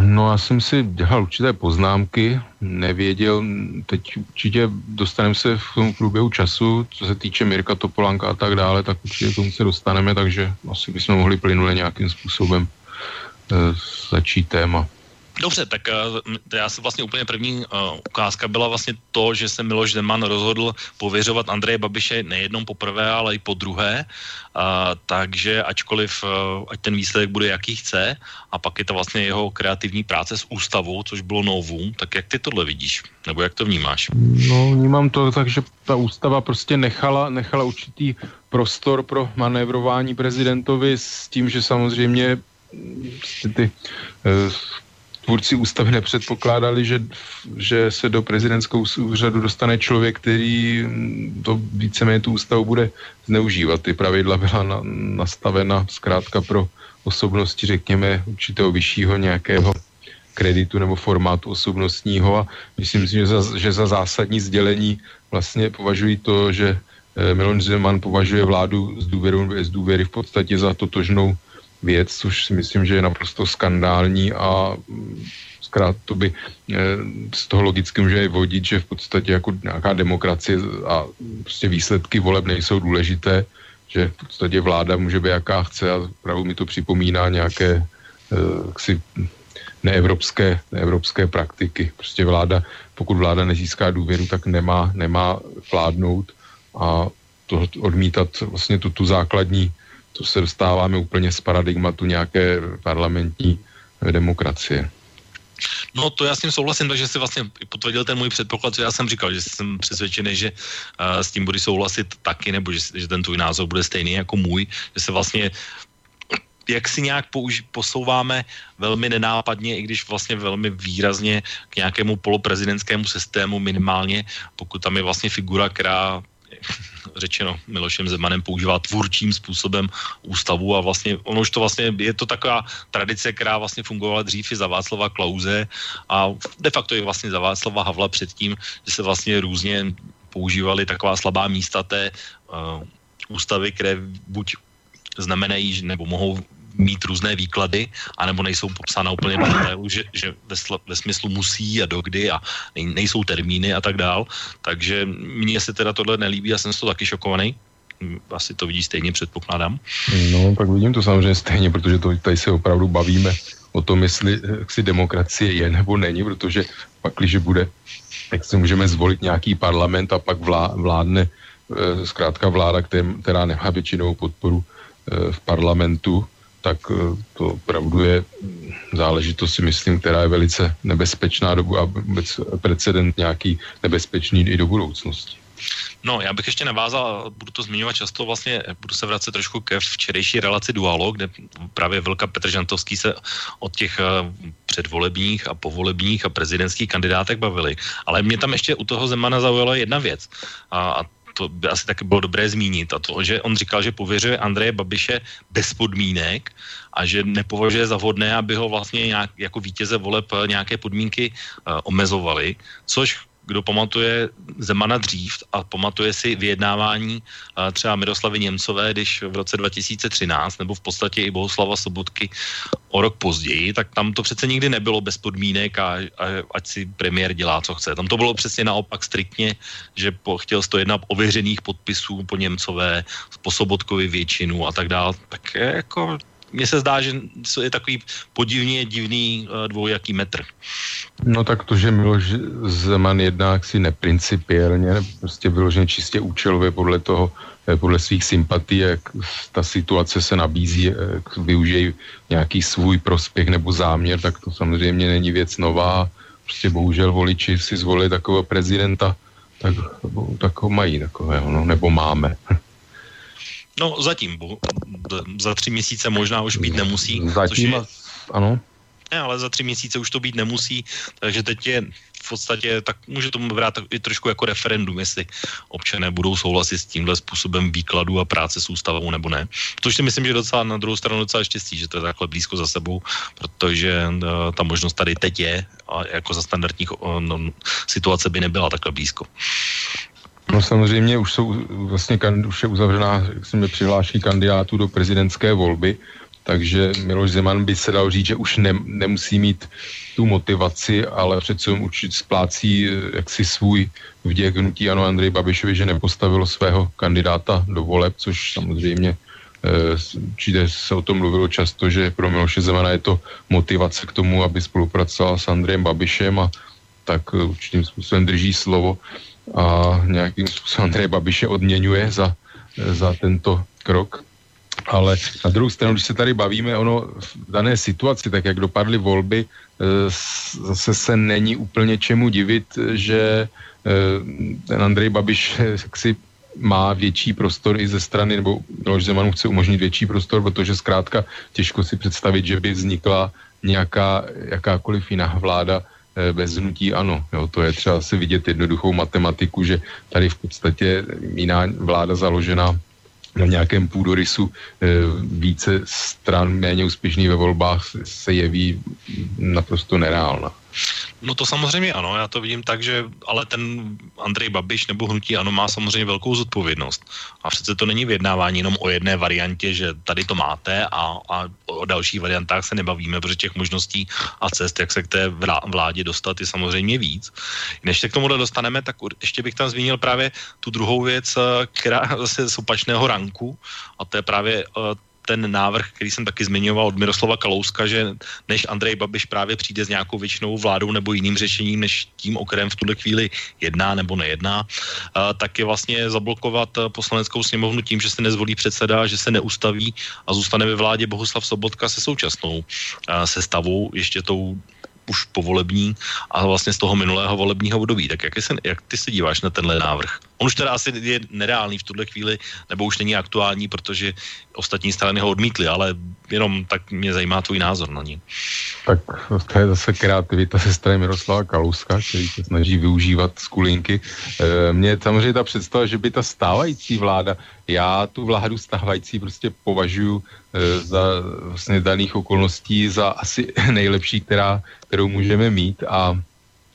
No já jsem si dělal určité poznámky, nevěděl, teď určitě dostaneme se v tom průběhu času, co se týče Mirka Topolánka a tak dále, tak určitě k tomu se dostaneme, takže asi bychom mohli plynule nějakým způsobem e, začít téma. Dobře, tak uh, já jsem vlastně úplně první uh, ukázka byla vlastně to, že se Miloš Zeman rozhodl pověřovat Andreje Babiše nejednou poprvé, ale i po druhé. Uh, takže ačkoliv, uh, ať ten výsledek bude jaký chce, a pak je to vlastně jeho kreativní práce s ústavou, což bylo novum, tak jak ty tohle vidíš? Nebo jak to vnímáš? No, vnímám to tak, že ta ústava prostě nechala, nechala určitý prostor pro manévrování prezidentovi s tím, že samozřejmě ty uh, tvůrci ústavy nepředpokládali, že, že se do prezidentského úřadu dostane člověk, který to víceméně tu ústavu bude zneužívat. Ty pravidla byla na, nastavena zkrátka pro osobnosti, řekněme, určitého vyššího nějakého kreditu nebo formátu osobnostního a myslím si, že za, že za zásadní sdělení vlastně považují to, že eh, Miloš Zeman považuje vládu z důvěru bez důvěry v podstatě za totožnou věc, což si myslím, že je naprosto skandální a mm, zkrát to by eh, z toho logicky může vodit, že v podstatě jako nějaká demokracie a prostě výsledky voleb nejsou důležité, že v podstatě vláda může být jaká chce a opravdu mi to připomíná nějaké eh, neevropské, neevropské praktiky. Prostě vláda, pokud vláda nezíská důvěru, tak nemá, nemá vládnout a to odmítat vlastně tu, tu základní to se dostáváme úplně z paradigmatu nějaké parlamentní demokracie. No to já s tím souhlasím, takže si vlastně potvrdil ten můj předpoklad, co já jsem říkal, že jsem přesvědčený, že uh, s tím bude souhlasit taky, nebo že, že ten tvůj názor bude stejný jako můj, že se vlastně jak si nějak použ- posouváme velmi nenápadně, i když vlastně velmi výrazně k nějakému poloprezidentskému systému minimálně, pokud tam je vlastně figura, která řečeno Milošem Zemanem používá tvůrčím způsobem ústavu a vlastně ono už to vlastně je to taková tradice, která vlastně fungovala dřív i za Václava Klauze a de facto je vlastně za Václava Havla předtím, že se vlastně různě používali taková slabá místa té uh, ústavy, které buď znamenají, nebo mohou mít různé výklady, anebo nejsou popsána úplně v detailu, že, že ve, sl- ve smyslu musí a dokdy a nej, nejsou termíny a tak dál. Takže mně se teda tohle nelíbí a jsem z toho taky šokovaný. Asi to vidí stejně, předpokládám. No, tak vidím to samozřejmě stejně, protože to, tady se opravdu bavíme o tom, jestli si demokracie je nebo není, protože pak, když bude, tak si můžeme zvolit nějaký parlament a pak vlá, vládne eh, zkrátka vláda, která nemá většinou podporu eh, v parlamentu, tak eh, to opravdu je záležitost, si myslím, která je velice nebezpečná dobu a vůbec precedent nějaký nebezpečný i do budoucnosti. No, já bych ještě navázal, budu to zmiňovat často, vlastně budu se vracet trošku ke včerejší relaci Dualo, kde právě Velka Petr Žantovský se od těch eh, předvolebních a povolebních a prezidentských kandidátek bavili. Ale mě tam ještě u toho Zemana zaujala jedna věc. A, a to by asi taky bylo dobré zmínit, a to, že on říkal, že pověřuje Andreje Babiše bez podmínek a že nepovažuje za vhodné, aby ho vlastně nějak, jako vítěze voleb nějaké podmínky uh, omezovali, což kdo pamatuje Zemana dřív a pamatuje si vyjednávání třeba Miroslavy Němcové, když v roce 2013, nebo v podstatě i Bohuslava Sobotky o rok později, tak tam to přece nikdy nebylo bez podmínek a, a ať si premiér dělá, co chce. Tam to bylo přesně naopak striktně, že po, chtěl to jedna ověřených podpisů po Němcové, po Sobotkovi většinu a tak dále. Tak jako mně se zdá, že je takový podivně divný uh, dvoujaký metr. No tak to, že Miloš Zeman jedná si neprincipiálně, prostě vyloženě čistě účelově podle toho, eh, podle svých sympatí, jak ta situace se nabízí, jak eh, využijí nějaký svůj prospěch nebo záměr, tak to samozřejmě není věc nová. Prostě bohužel voliči si zvolili takového prezidenta, tak, tak ho mají takového, no, nebo máme. No zatím, bo, za tři měsíce možná už být nemusí. Zatím, je, ano. Ne, ale za tři měsíce už to být nemusí, takže teď je v podstatě, tak může tomu brát i trošku jako referendum, jestli občané budou souhlasit s tímhle způsobem výkladu a práce s ústavou nebo ne. Což si myslím, že docela na druhou stranu docela štěstí, že to je takhle blízko za sebou, protože uh, ta možnost tady teď je a jako za standardních uh, no, situace by nebyla takhle blízko. No samozřejmě už jsou vlastně už je uzavřená jsme přihlášky kandidátů do prezidentské volby, takže Miloš Zeman by se dal říct, že už ne, nemusí mít tu motivaci, ale přece určitě splácí eh, jaksi svůj vděk hnutí ano Andrej Babišovi, že nepostavilo svého kandidáta do voleb, což samozřejmě eh, určitě se o tom mluvilo často, že pro Miloše Zemana je to motivace k tomu, aby spolupracoval s Andrejem Babišem a tak eh, určitým způsobem drží slovo a nějakým způsobem Andrej Babiše odměňuje za, za tento krok. Ale na druhou stranu, když se tady bavíme ono v dané situaci, tak jak dopadly volby, eh, zase se není úplně čemu divit, že eh, ten Andrej Babiš eh, si má větší prostor i ze strany, nebo Miloš Zemanu chce umožnit větší prostor, protože zkrátka těžko si představit, že by vznikla nějaká jakákoliv jiná vláda, bez hnutí ano. Jo, to je třeba si vidět jednoduchou matematiku, že tady v podstatě jiná vláda založená na nějakém půdorysu e, více stran méně úspěšný ve volbách se jeví naprosto nereálna. No to samozřejmě ano, já to vidím tak, že ale ten Andrej Babiš nebo hnutí ano má samozřejmě velkou zodpovědnost. A přece to není vyjednávání jenom o jedné variantě, že tady to máte a, a o dalších variantách se nebavíme, protože těch možností a cest, jak se k té vládě dostat, je samozřejmě víc. Než se k tomuhle dostaneme, tak ještě bych tam zmínil právě tu druhou věc, eh, která zase z opačného ranku, a to je právě uh, ten návrh, který jsem taky zmiňoval od Miroslava Kalouska, že než Andrej Babiš právě přijde s nějakou většinou vládou nebo jiným řešením, než tím, o kterém v tuhle chvíli jedná nebo nejedná, tak je vlastně zablokovat poslaneckou sněmovnu tím, že se nezvolí předseda, že se neustaví a zůstane ve vládě Bohuslav Sobotka se současnou sestavou, ještě tou už povolební a vlastně z toho minulého volebního období. Tak jak, se, jak ty se díváš na tenhle návrh? On už teda asi je nereálný v tuhle chvíli, nebo už není aktuální, protože ostatní strany ho odmítly, ale jenom tak mě zajímá tvůj názor na ní. Tak to je zase kreativita ze strany Miroslava Kaluska, který se snaží využívat skulinky. E, mně samozřejmě ta představa, že by ta stávající vláda, já tu vládu stávající prostě považuji e, za vlastně daných okolností za asi nejlepší, která, kterou můžeme mít a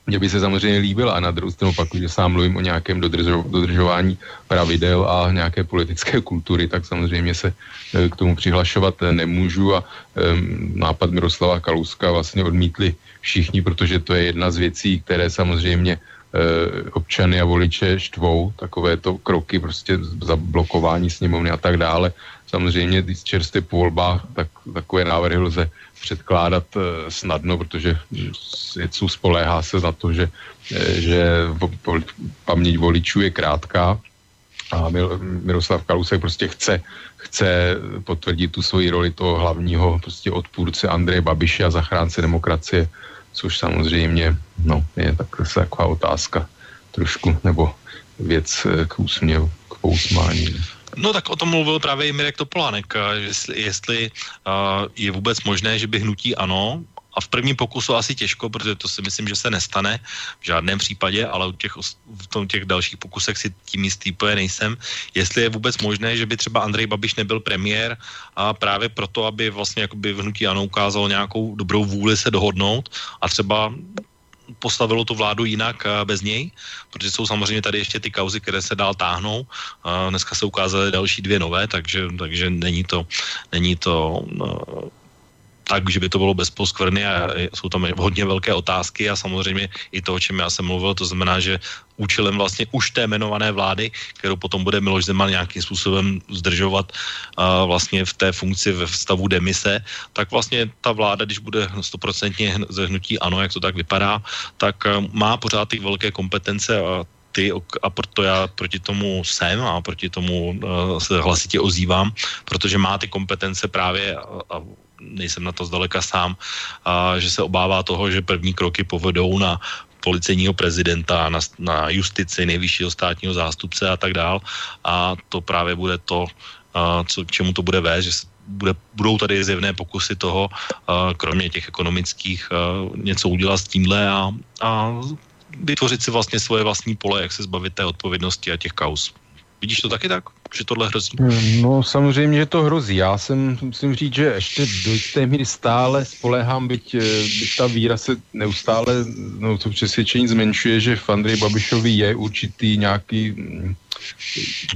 mně by se samozřejmě líbila a na druhou stranu pak, když sám mluvím o nějakém dodržo, dodržování pravidel a nějaké politické kultury, tak samozřejmě se e, k tomu přihlašovat nemůžu a um, nápad Miroslava Kalouska vlastně odmítli všichni, protože to je jedna z věcí, které samozřejmě uh, občany a voliče štvou, takovéto kroky prostě za blokování sněmovny a tak dále. Samozřejmě, když čerstvě po volbách, tak takové návrhy lze předkládat eh, snadno, protože jsou spoléhá se na to, že, eh, že paměť voličů je krátká a Miroslav Kalousek prostě chce, chce potvrdit tu svoji roli toho hlavního prostě odpůrce Andreje Babiše a zachránce demokracie, což samozřejmě no, je tak, taková otázka trošku, nebo věc eh, k úsměvu, k pousmání. No tak o tom mluvil právě i Mirek Topolánek, jestli, jestli uh, je vůbec možné, že by hnutí ano, a v prvním pokusu asi těžko, protože to si myslím, že se nestane v žádném případě, ale u těch, v tom těch dalších pokusech si tím jistý nejsem. Jestli je vůbec možné, že by třeba Andrej Babiš nebyl premiér a právě proto, aby vlastně jakoby v hnutí ANO ukázalo nějakou dobrou vůli se dohodnout a třeba postavilo tu vládu jinak bez něj, protože jsou samozřejmě tady ještě ty kauzy, které se dál táhnou. Dneska se ukázaly další dvě nové, takže, takže není to, není to tak, že by to bylo bez poskvrny a jsou tam hodně velké otázky a samozřejmě i to, o čem já jsem mluvil, to znamená, že účelem vlastně už té jmenované vlády, kterou potom bude Miloš Zeman nějakým způsobem zdržovat uh, vlastně v té funkci ve stavu demise, tak vlastně ta vláda, když bude stoprocentně zehnutí ano, jak to tak vypadá, tak uh, má pořád ty velké kompetence a ty a proto já proti tomu jsem a proti tomu uh, se hlasitě ozývám, protože má ty kompetence právě a nejsem na to zdaleka sám, a že se obává toho, že první kroky povedou na policejního prezidenta, na, na justici, nejvyššího státního zástupce a tak dál. A to právě bude to, a co, k čemu to bude vést, že se bude, budou tady zjevné pokusy toho, a kromě těch ekonomických, a něco udělat s tímhle a, a vytvořit si vlastně svoje vlastní pole, jak se zbavit té odpovědnosti a těch kaus. Vidíš to taky tak, že tohle hrozí? No samozřejmě, že to hrozí. Já jsem, musím říct, že ještě do jisté míry stále spolehám, byť, eh, byť ta víra se neustále, no to přesvědčení zmenšuje, že v Andrej Babišovi je určitý nějaký mm,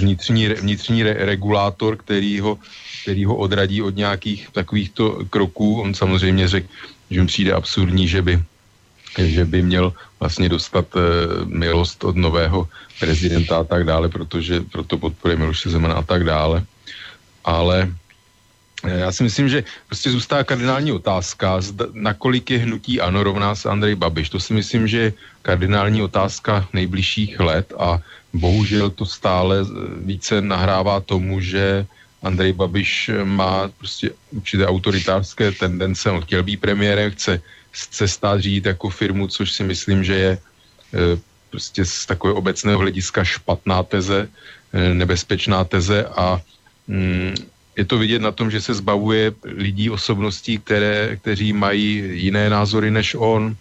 vnitřní, vnitřní re, regulátor, který ho, který ho odradí od nějakých takovýchto kroků. On samozřejmě řekl, že mi přijde absurdní, že by že by měl vlastně dostat e, milost od nového prezidenta a tak dále, protože proto podporuje Miloše Zemana a tak dále. Ale e, já si myslím, že prostě zůstává kardinální otázka, zda, nakolik je hnutí ANO rovná se Andrej Babiš. To si myslím, že je kardinální otázka nejbližších let a bohužel to stále více nahrává tomu, že Andrej Babiš má prostě určité autoritářské tendence, on chtěl být premiérem, chce chce stát řídit jako firmu, což si myslím, že je e, prostě z takového obecného hlediska špatná teze, e, nebezpečná teze a mm, je to vidět na tom, že se zbavuje lidí, osobností, které, kteří mají jiné názory než on.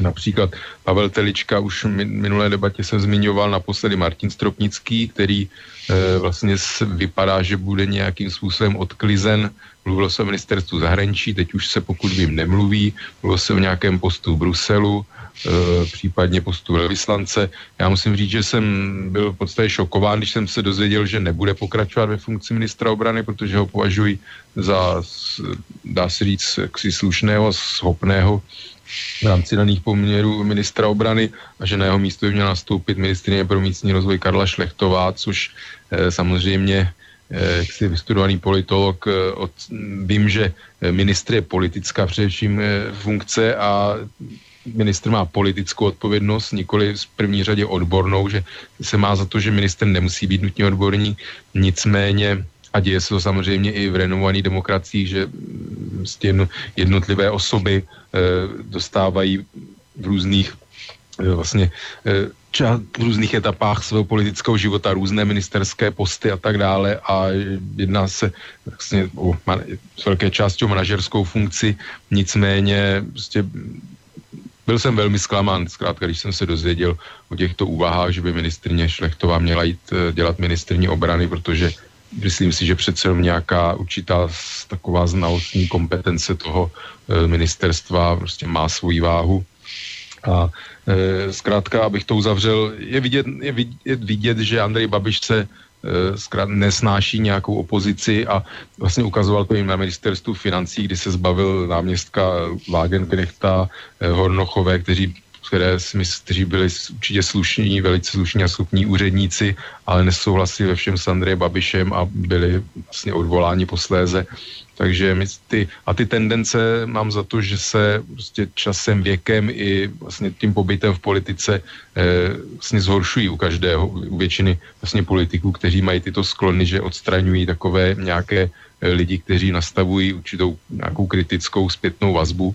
Například Pavel Telička, už v minulé debatě jsem zmiňoval naposledy Martin Stropnický, který e, vlastně vypadá, že bude nějakým způsobem odklizen Mluvilo se o ministerstvu zahraničí, teď už se pokud vím nemluví, mluvilo se o nějakém postu v Bruselu, e, případně postu velvyslance. Já musím říct, že jsem byl v podstatě šokován, když jsem se dozvěděl, že nebude pokračovat ve funkci ministra obrany, protože ho považuji za, dá se říct, jaksi slušného, schopného v rámci daných poměrů ministra obrany a že na jeho místo by měla nastoupit ministrině pro místní rozvoj Karla Šlechtová, což e, samozřejmě Eh, jaksi vystudovaný politolog, eh, od, vím, že ministr je politická především funkce a ministr má politickou odpovědnost, nikoli v první řadě odbornou, že se má za to, že minister nemusí být nutně odborník, nicméně a děje se to samozřejmě i v renovovaných demokraciích, že mm, jednotlivé osoby dostávají v různých vlastně ča- v různých etapách svého politického života různé ministerské posty a tak dále. A jedná se vlastně o man- velké části o manažerskou funkci, nicméně prostě byl jsem velmi zklamán, zkrátka, když jsem se dozvěděl o těchto úvahách, že by ministrně Šlechtová měla jít eh, dělat ministrní obrany, protože myslím si, že přece nějaká určitá taková znalostní kompetence toho eh, ministerstva prostě má svoji váhu. A e, zkrátka, abych to uzavřel, je vidět, je vidět, vidět že Andrej Babiš se e, zkrát nesnáší nějakou opozici a vlastně ukazoval to i na ministerstvu financí, kdy se zbavil náměstka Wagenknechta, Hornochové, kteří které, kteří byli určitě slušní, velice slušní a schopní úředníci, ale nesouhlasili ve všem s Andrejem Babišem a byli vlastně odvoláni posléze. Takže my ty, a ty tendence mám za to, že se prostě časem, věkem i vlastně tím pobytem v politice eh, vlastně zhoršují u každého, u většiny vlastně politiků, kteří mají tyto sklony, že odstraňují takové nějaké eh, lidi, kteří nastavují určitou nějakou kritickou zpětnou vazbu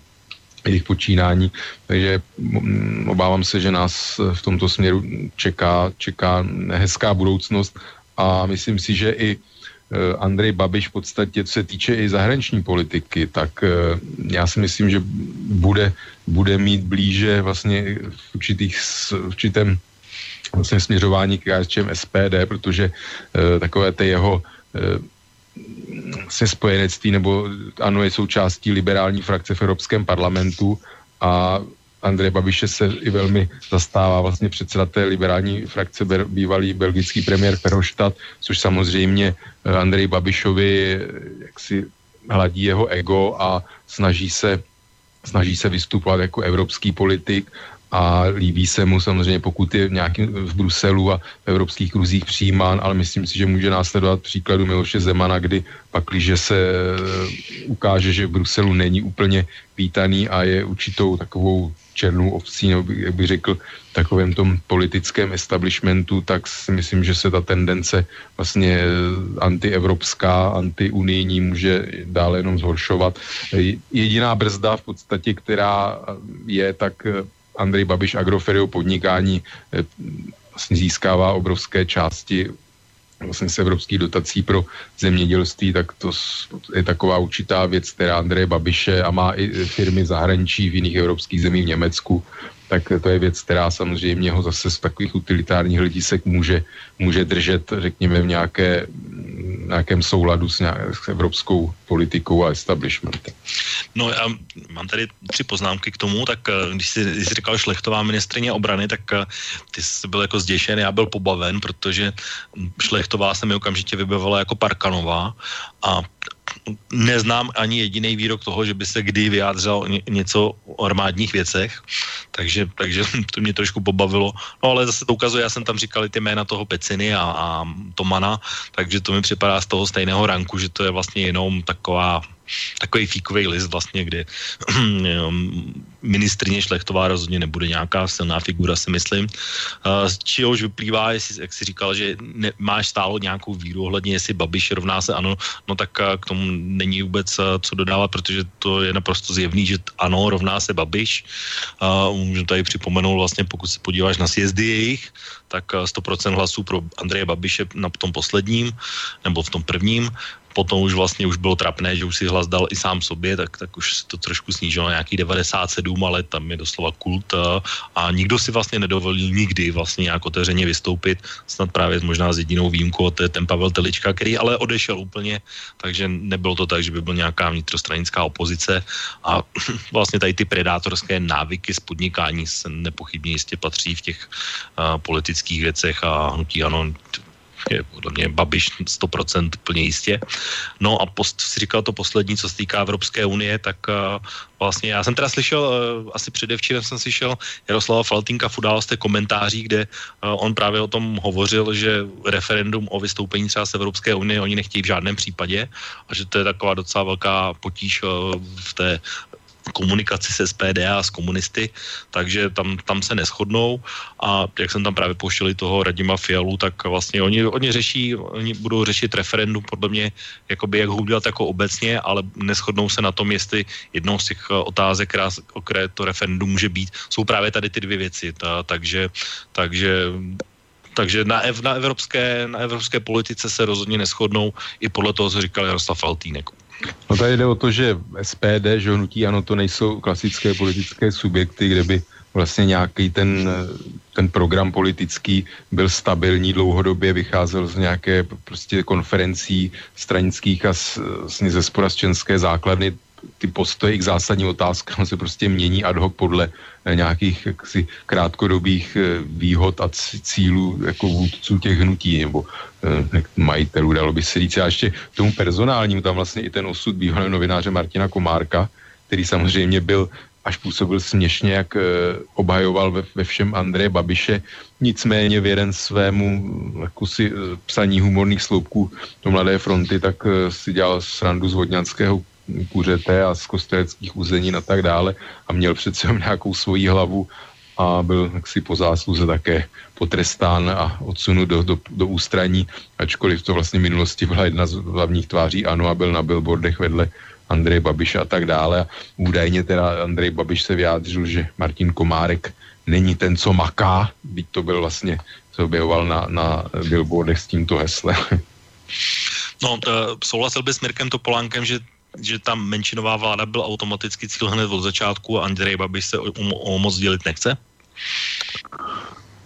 jejich počínání. Takže mm, obávám se, že nás v tomto směru čeká, čeká hezká budoucnost a myslím si, že i Eh, Andrej Babiš v podstatě, co se týče i zahraniční politiky, tak eh, já si myslím, že bude, bude mít blíže vlastně v, určitých, v určitém vlastně směřování k KSČM SPD, protože takové ty jeho se spojenectví, nebo ano, je součástí liberální frakce v Evropském parlamentu a Andreje Babiše se i velmi zastává vlastně předseda té liberální frakce, bývalý belgický premiér Verhofstadt, což samozřejmě eh, Andrej Babišovi jaksi hladí jeho ego a snaží se, snaží se vystupovat jako evropský politik a líbí se mu samozřejmě, pokud je nějaký v Bruselu a v evropských kruzích přijímán, ale myslím si, že může následovat příkladu Miloše Zemana, kdy pak, když se eh, ukáže, že v Bruselu není úplně vítaný a je určitou takovou černou ovcí, nebo jak bych řekl, takovém tom politickém establishmentu, tak si myslím, že se ta tendence vlastně antievropská, antiunijní může dále jenom zhoršovat. Jediná brzda v podstatě, která je, tak Andrej Babiš Agroferio podnikání eh, vlastně získává obrovské části vlastně z evropských dotací pro zemědělství, tak to je taková určitá věc, která Andreje Babiše a má i firmy zahraničí v jiných evropských zemích v Německu, tak to je věc, která samozřejmě ho zase z takových utilitárních hledisek může, může držet, řekněme, v nějaké, nějakém souladu s, nějak, s evropskou politikou a establishmentem. No já mám tady tři poznámky k tomu, tak eh, když jsi, když jsi říkal šlechtová ministrině obrany, tak eh, ty jsi byl jako zděšen, já byl pobaven, protože šlechtová se mi okamžitě vybavila jako Parkanová a neznám ani jediný výrok toho, že by se kdy vyjádřil něco o armádních věcech, takže, takže to mě trošku pobavilo. No ale zase to ukazuje, já jsem tam říkal ty jména toho Peciny a, a Tomana, takže to mi připadá z toho stejného ranku, že to je vlastně jenom taková takový fíkový list vlastně, kde ministrně Šlechtová rozhodně nebude nějaká silná figura, si myslím. Z čehož vyplývá, jestli, jak jsi říkal, že ne, máš stálo nějakou víru ohledně, jestli Babiš rovná se ano, no tak k tomu není vůbec co dodávat, protože to je naprosto zjevný, že ano, rovná se Babiš. Můžu tady připomenout vlastně, pokud se podíváš na sjezdy jejich, tak 100% hlasů pro Andreje Babiše na tom posledním, nebo v tom prvním, potom už vlastně už bylo trapné, že už si hlas dal i sám sobě, tak, tak už se to trošku snížilo na nějaký 97, ale tam je doslova kult a, a nikdo si vlastně nedovolil nikdy vlastně nějak otevřeně vystoupit, snad právě možná s jedinou výjimkou, to je ten Pavel Telička, který ale odešel úplně, takže nebylo to tak, že by byl nějaká vnitrostranická opozice. A vlastně tady ty predátorské návyky z podnikání se nepochybně jistě patří v těch uh, politických věcech a hnutí ano je podle mě Babiš 100% úplně jistě. No a post, si říkal to poslední, co se týká Evropské unie, tak uh, vlastně já jsem teda slyšel, uh, asi předevčírem jsem slyšel Jaroslava Faltinka v událostech komentáří, kde uh, on právě o tom hovořil, že referendum o vystoupení třeba z Evropské unie oni nechtějí v žádném případě a že to je taková docela velká potíž uh, v té komunikaci s SPD a s komunisty, takže tam, tam se neschodnou a jak jsem tam právě pouštěli toho Radima Fialu, tak vlastně oni, oni řeší, oni budou řešit referendum podle mě, jakoby jak ho udělat jako obecně, ale neschodnou se na tom, jestli jednou z těch otázek, která, o které to referendum může být, jsou právě tady ty dvě věci, ta, takže, takže takže na, ev, na, evropské, na evropské politice se rozhodně neschodnou i podle toho, co říkal Jaroslav Faltýnek. No tady jde o to, že SPD, že hnutí ano, to nejsou klasické politické subjekty, kde by vlastně nějaký ten, ten program politický byl stabilní dlouhodobě, vycházel z nějaké prostě konferencí stranických a z, z, ze sporazčenské základny ty postoje k zásadním otázkám se prostě mění ad hoc podle eh, nějakých jaksi, krátkodobých eh, výhod a cílů jako vůdců těch hnutí nebo eh, majitelů, dalo by se říct. A ještě tomu personálnímu, tam vlastně i ten osud bývalého novináře Martina Komárka, který samozřejmě byl až působil směšně, jak obhajoval ve, ve všem Andreje Babiše. Nicméně v jeden svému si psaní humorných sloupků do Mladé fronty, tak si dělal srandu z Vodňanského kuřete a z kosteleckých uzenin a tak dále a měl přece nějakou svoji hlavu a byl jaksi po zásluze také potrestán a odsunut do, do, do ústraní, ačkoliv to vlastně v minulosti byla jedna z hlavních tváří ANO a byl na billboardech vedle Andrej Babiše a tak dále. A údajně teda Andrej Babiš se vyjádřil, že Martin Komárek není ten, co maká, byť to byl vlastně, se objevoval na, na billboardech s tímto heslem. No, souhlasil by s Mirkem Topolánkem, že že tam menšinová vláda byl automaticky cíl hned od začátku a Andrej Babiš se o, o moc dělit nechce?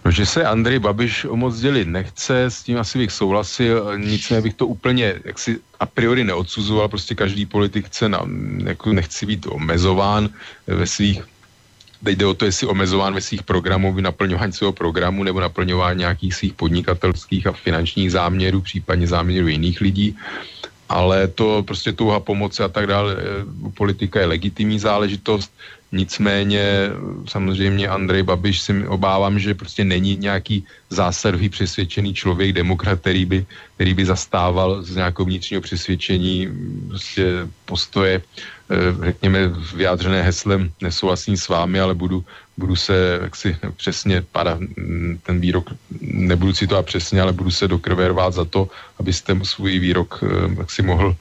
No, že se Andrej Babiš o moc dělit nechce, s tím asi bych souhlasil, nicméně bych to úplně jaksi a priori neodsuzoval, prostě každý politik chce na, jako nechci být omezován ve svých Teď jde o to, jestli omezován ve svých programů, naplňování svého programu nebo naplňování nějakých svých podnikatelských a finančních záměrů, případně záměrů jiných lidí. Ale to prostě touha pomoci a tak dále, eh, politika je legitimní záležitost. Nicméně samozřejmě Andrej Babiš si obávám, že prostě není nějaký zásadový přesvědčený člověk, demokrat, který by, který by zastával z nějakého vnitřního přesvědčení prostě postoje, eh, řekněme, vyjádřené heslem nesouhlasím s vámi, ale budu, budu se jaksi přesně, pada ten výrok, nebudu citovat přesně, ale budu se do krve za to, abyste svůj výrok eh, jaksi mohl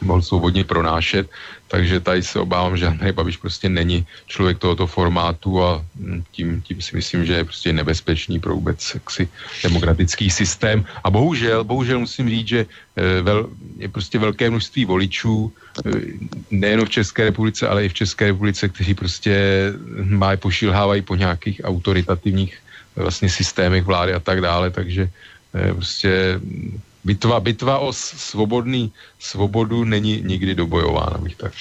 mohl svobodně pronášet, takže tady se obávám, že Andrej Babiš prostě není člověk tohoto formátu a tím, tím si myslím, že je prostě nebezpečný pro vůbec jaksi demokratický systém. A bohužel, bohužel musím říct, že eh, vel, je prostě velké množství voličů, eh, nejen v České republice, ale i v České republice, kteří prostě má pošilhávají po nějakých autoritativních vlastně systémech vlády a tak dále, takže eh, prostě bitva, bitva o svobodný svobodu není nikdy dobojována, bych tak.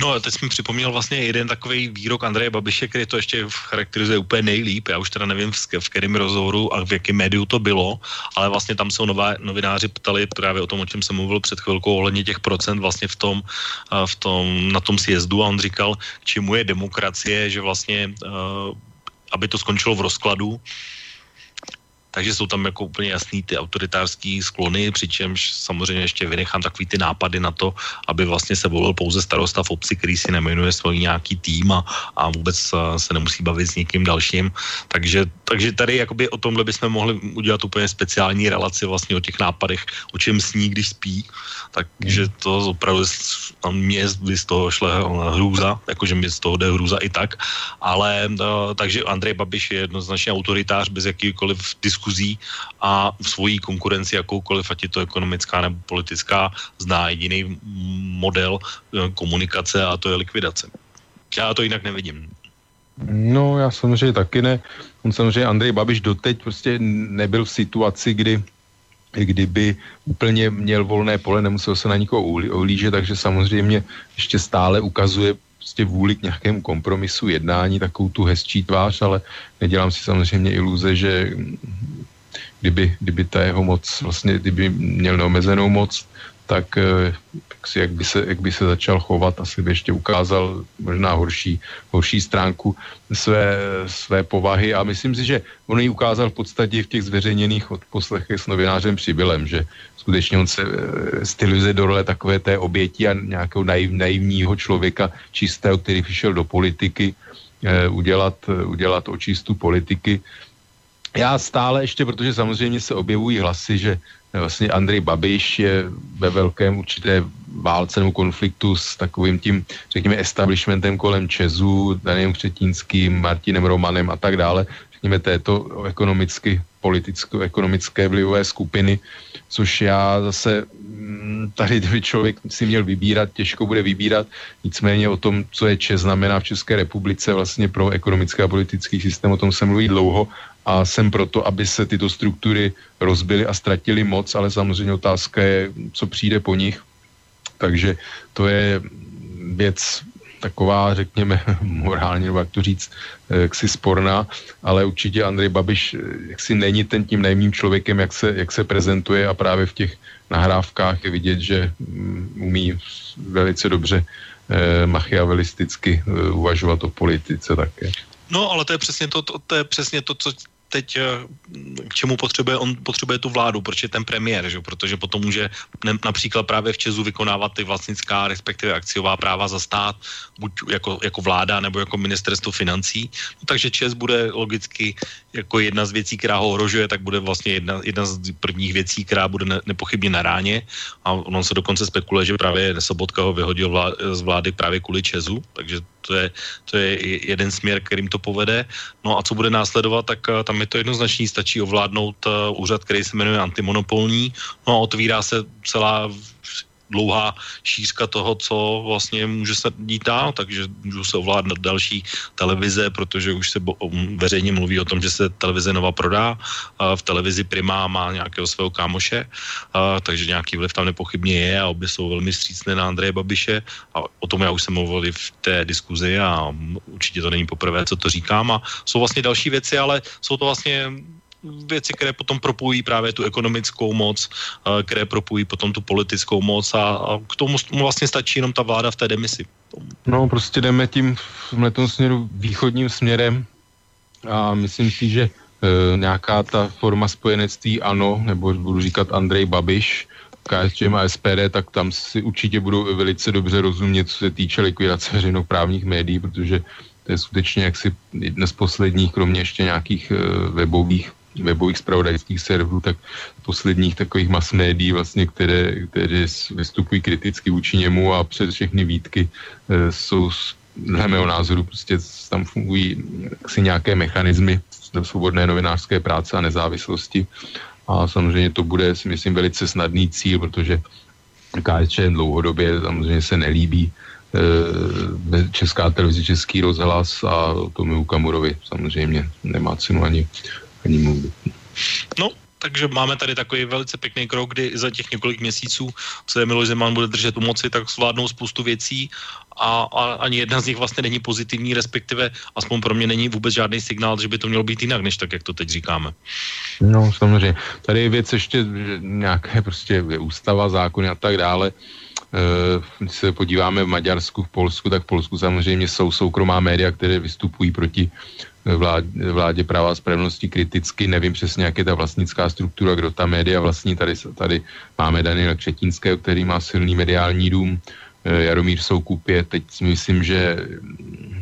No, teď mi připomněl vlastně jeden takový výrok Andreje Babiše, který to ještě charakterizuje úplně nejlíp. Já už teda nevím, v, v kterém rozhovoru a v jakém médiu to bylo, ale vlastně tam se nová, novináři ptali právě o tom, o čem jsem mluvil před chvilkou, ohledně těch procent vlastně v tom, v tom, na tom sjezdu a on říkal, čemu je demokracie, že vlastně, aby to skončilo v rozkladu, takže jsou tam jako úplně jasný ty autoritářský sklony, přičemž samozřejmě ještě vynechám takový ty nápady na to, aby vlastně se volil pouze starosta v obci, který si nejmenuje svůj nějaký tým a, a vůbec se nemusí bavit s někým dalším. Takže, takže tady jakoby o tomhle bychom mohli udělat úplně speciální relaci vlastně o těch nápadech, o čem sní, když spí. Takže to opravdu mě z toho šle hrůza, jakože mi z toho jde hrůza i tak. Ale takže Andrej Babiš je jednoznačně autoritář bez jakýkoliv diskuse diskuzí a v svojí konkurenci jakoukoliv, ať je to ekonomická nebo politická, zná jediný model eh, komunikace a to je likvidace. Já to jinak nevidím. No, já samozřejmě taky ne. On samozřejmě Andrej Babiš doteď prostě nebyl v situaci, kdy kdyby úplně měl volné pole, nemusel se na nikoho ohlížet, takže samozřejmě ještě stále ukazuje prostě vůli k nějakému kompromisu, jednání, takovou tu hezčí tvář, ale nedělám si samozřejmě iluze, že kdyby, kdyby ta jeho moc, vlastně kdyby měl neomezenou moc, tak eh, si, jak, by se, jak by se začal chovat, asi by ještě ukázal možná horší, horší stránku své, své povahy a myslím si, že on ji ukázal v podstatě v těch zveřejněných odposlechech s novinářem Přibylem, že skutečně on se eh, stylizuje do role takové té oběti a nějakého naiv, naivního člověka čistého, který přišel do politiky eh, udělat, udělat očistu politiky. Já stále ještě, protože samozřejmě se objevují hlasy, že vlastně Andrej Babiš je ve velkém určité válce nebo konfliktu s takovým tím, řekněme, establishmentem kolem Česu, Danielem Křetínským, Martinem Romanem a tak dále, řekněme, této ekonomicky, politicko-ekonomické vlivové skupiny, což já zase mm, tady, kdyby člověk si měl vybírat, těžko bude vybírat, nicméně o tom, co je Čes znamená v České republice vlastně pro ekonomický a politický systém, o tom se mluví dlouho a jsem proto, aby se tyto struktury rozbily a ztratily moc, ale samozřejmě otázka je, co přijde po nich. Takže to je věc taková, řekněme, morálně, nebo jak to říct, eh, jaksi sporná, ale určitě Andrej Babiš eh, jaksi není ten tím nejmým člověkem, jak se, jak se prezentuje a právě v těch nahrávkách je vidět, že mm, umí velice dobře eh, machiavelisticky eh, uvažovat o politice také. No, ale to je přesně to, to, to je přesně to, co teď eh, k čemu potřebuje, on potřebuje tu vládu, proč je ten premiér, že? protože potom může například právě v Česu vykonávat ty vlastnická, respektive akciová práva za stát, buď jako, jako vláda nebo jako ministerstvo financí. No, takže Čes bude logicky jako jedna z věcí, která ho ohrožuje, tak bude vlastně jedna, jedna z prvních věcí, která bude ne, nepochybně na ráně. A on se dokonce spekuluje, že právě Sobotka ho vyhodil vlá, z vlády právě kvůli Česu, takže to je, to je jeden směr, kterým to povede. No a co bude následovat, tak eh, tam je to jednoznačný, stačí ovládnout uh, úřad, který se jmenuje antimonopolní, no a otvírá se celá dlouhá šířka toho, co vlastně může se dít dál, takže můžou se ovládnout další televize, protože už se bo, veřejně mluví o tom, že se televize Nova prodá. A v televizi Prima má nějakého svého kámoše, a, takže nějaký vliv tam nepochybně je a obě jsou velmi střícné na Andreje Babiše a o tom já už jsem mluvil v té diskuzi a určitě to není poprvé, co to říkám a jsou vlastně další věci, ale jsou to vlastně věci, které potom propojí právě tu ekonomickou moc, které propojí potom tu politickou moc a, a k tomu vlastně stačí jenom ta vláda v té demisi. No, prostě jdeme tím v tom směru východním směrem a myslím si, že e, nějaká ta forma spojenectví ano, nebo budu říkat Andrej Babiš, KSČM a SPD, tak tam si určitě budou velice dobře rozumět, co se týče likvidace veřejnoprávních médií, protože to je skutečně jaksi jedna z posledních, kromě ještě nějakých e, webových webových spravodajských serverů, tak posledních takových mass médií, vlastně, které, které vystupují kriticky vůči němu a přes všechny výtky e, jsou dle mého názoru prostě tam fungují si nějaké mechanismy svobodné novinářské práce a nezávislosti. A samozřejmě to bude, si myslím, velice snadný cíl, protože KSČ dlouhodobě samozřejmě se nelíbí e, Česká televize, Český rozhlas a Tomiu Kamurovi samozřejmě nemá cenu ani ani mluvit. No, takže máme tady takový velice pěkný krok, kdy za těch několik měsíců se Miloš Zeman bude držet u moci, tak zvládnou spoustu věcí a, a ani jedna z nich vlastně není pozitivní, respektive aspoň pro mě není vůbec žádný signál, že by to mělo být jinak, než tak, jak to teď říkáme. No, samozřejmě. Tady je věc ještě nějaké prostě ústava, zákony a tak dále. Eh, když se podíváme v Maďarsku, v Polsku, tak v Polsku samozřejmě jsou soukromá média, které vystupují proti vládě, vládě práva a spravedlnosti kriticky. Nevím přesně, jak je ta vlastnická struktura, kdo ta média vlastní. Tady, tady máme Daniela Křetínského, který má silný mediální dům. Eh, Jaromír Soukup je teď myslím, že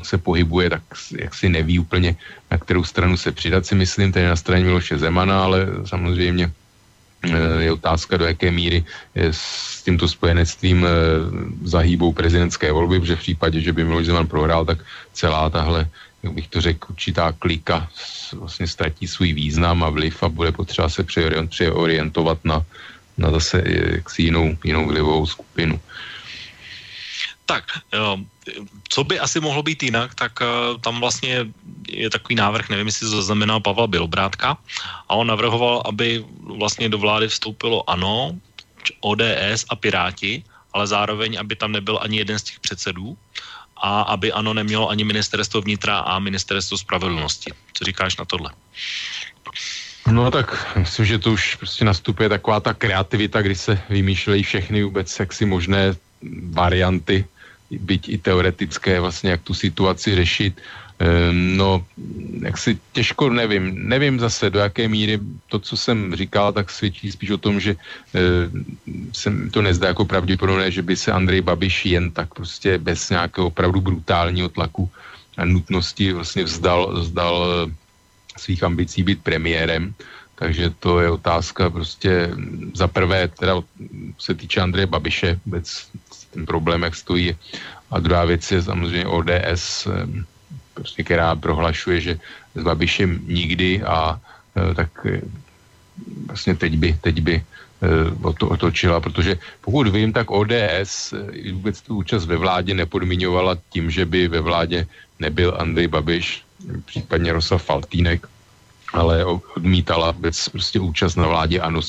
se pohybuje, tak jak si neví úplně, na kterou stranu se přidat, si myslím, je na straně Miloše Zemana, ale samozřejmě eh, je otázka, do jaké míry s tímto spojenectvím eh, zahýbou prezidentské volby, protože v případě, že by Miloš Zeman prohrál, tak celá tahle jak bych to řekl, určitá klika vlastně ztratí svůj význam a vliv a bude potřeba se přeorientovat na, na zase jaksi jinou, jinou vlivovou skupinu. Tak, co by asi mohlo být jinak, tak eh, tam vlastně je takový návrh, nevím, jestli to zaznamenal Pavel Bělobrátka, a on navrhoval, aby vlastně do vlády vstoupilo ANO, ODS a Piráti, ale zároveň, aby tam nebyl ani jeden z těch předsedů, a aby ano nemělo ani ministerstvo vnitra a ministerstvo spravedlnosti. Co říkáš na tohle? No tak myslím, že to už prostě nastupuje taková ta kreativita, kdy se vymýšlejí všechny vůbec jaksi možné varianty, byť i teoretické, vlastně jak tu situaci řešit. Ehm, no, jak si těžko nevím. Nevím zase, do jaké míry to, co jsem říkal, tak svědčí spíš o tom, že ehm, se to nezdá jako pravděpodobné, že by se Andrej Babiš jen tak prostě bez nějakého opravdu brutálního tlaku a nutnosti vlastně vzdal, vzdal eh, svých ambicí být premiérem. Takže to je otázka prostě za prvé, teda se týče Andreje Babiše, vůbec ten problém, jak stojí. A druhá věc je samozřejmě ODS, ehm, prostě, která prohlašuje, že s Babišem nikdy a e, tak e, vlastně teď by, teď by e, o to otočila, protože pokud vím, tak ODS vůbec tu účast ve vládě nepodmiňovala tím, že by ve vládě nebyl Andrej Babiš, případně Rosa Faltínek, ale odmítala vůbec prostě účast na vládě ano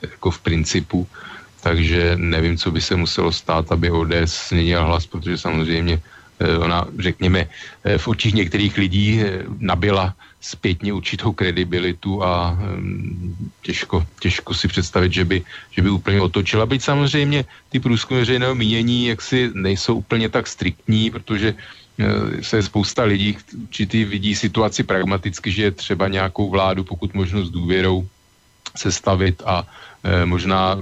jako v principu, takže nevím, co by se muselo stát, aby ODS změnila hlas, protože samozřejmě ona, řekněme, eh, v očích některých lidí eh, nabila zpětně určitou kredibilitu a těžko, těžko si představit, že by, že by úplně otočila. Byť samozřejmě ty průzkumy veřejného mínění jaksi nejsou úplně tak striktní, protože se spousta lidí určitý vidí situaci pragmaticky, že je třeba nějakou vládu, pokud možno s důvěrou sestavit a možná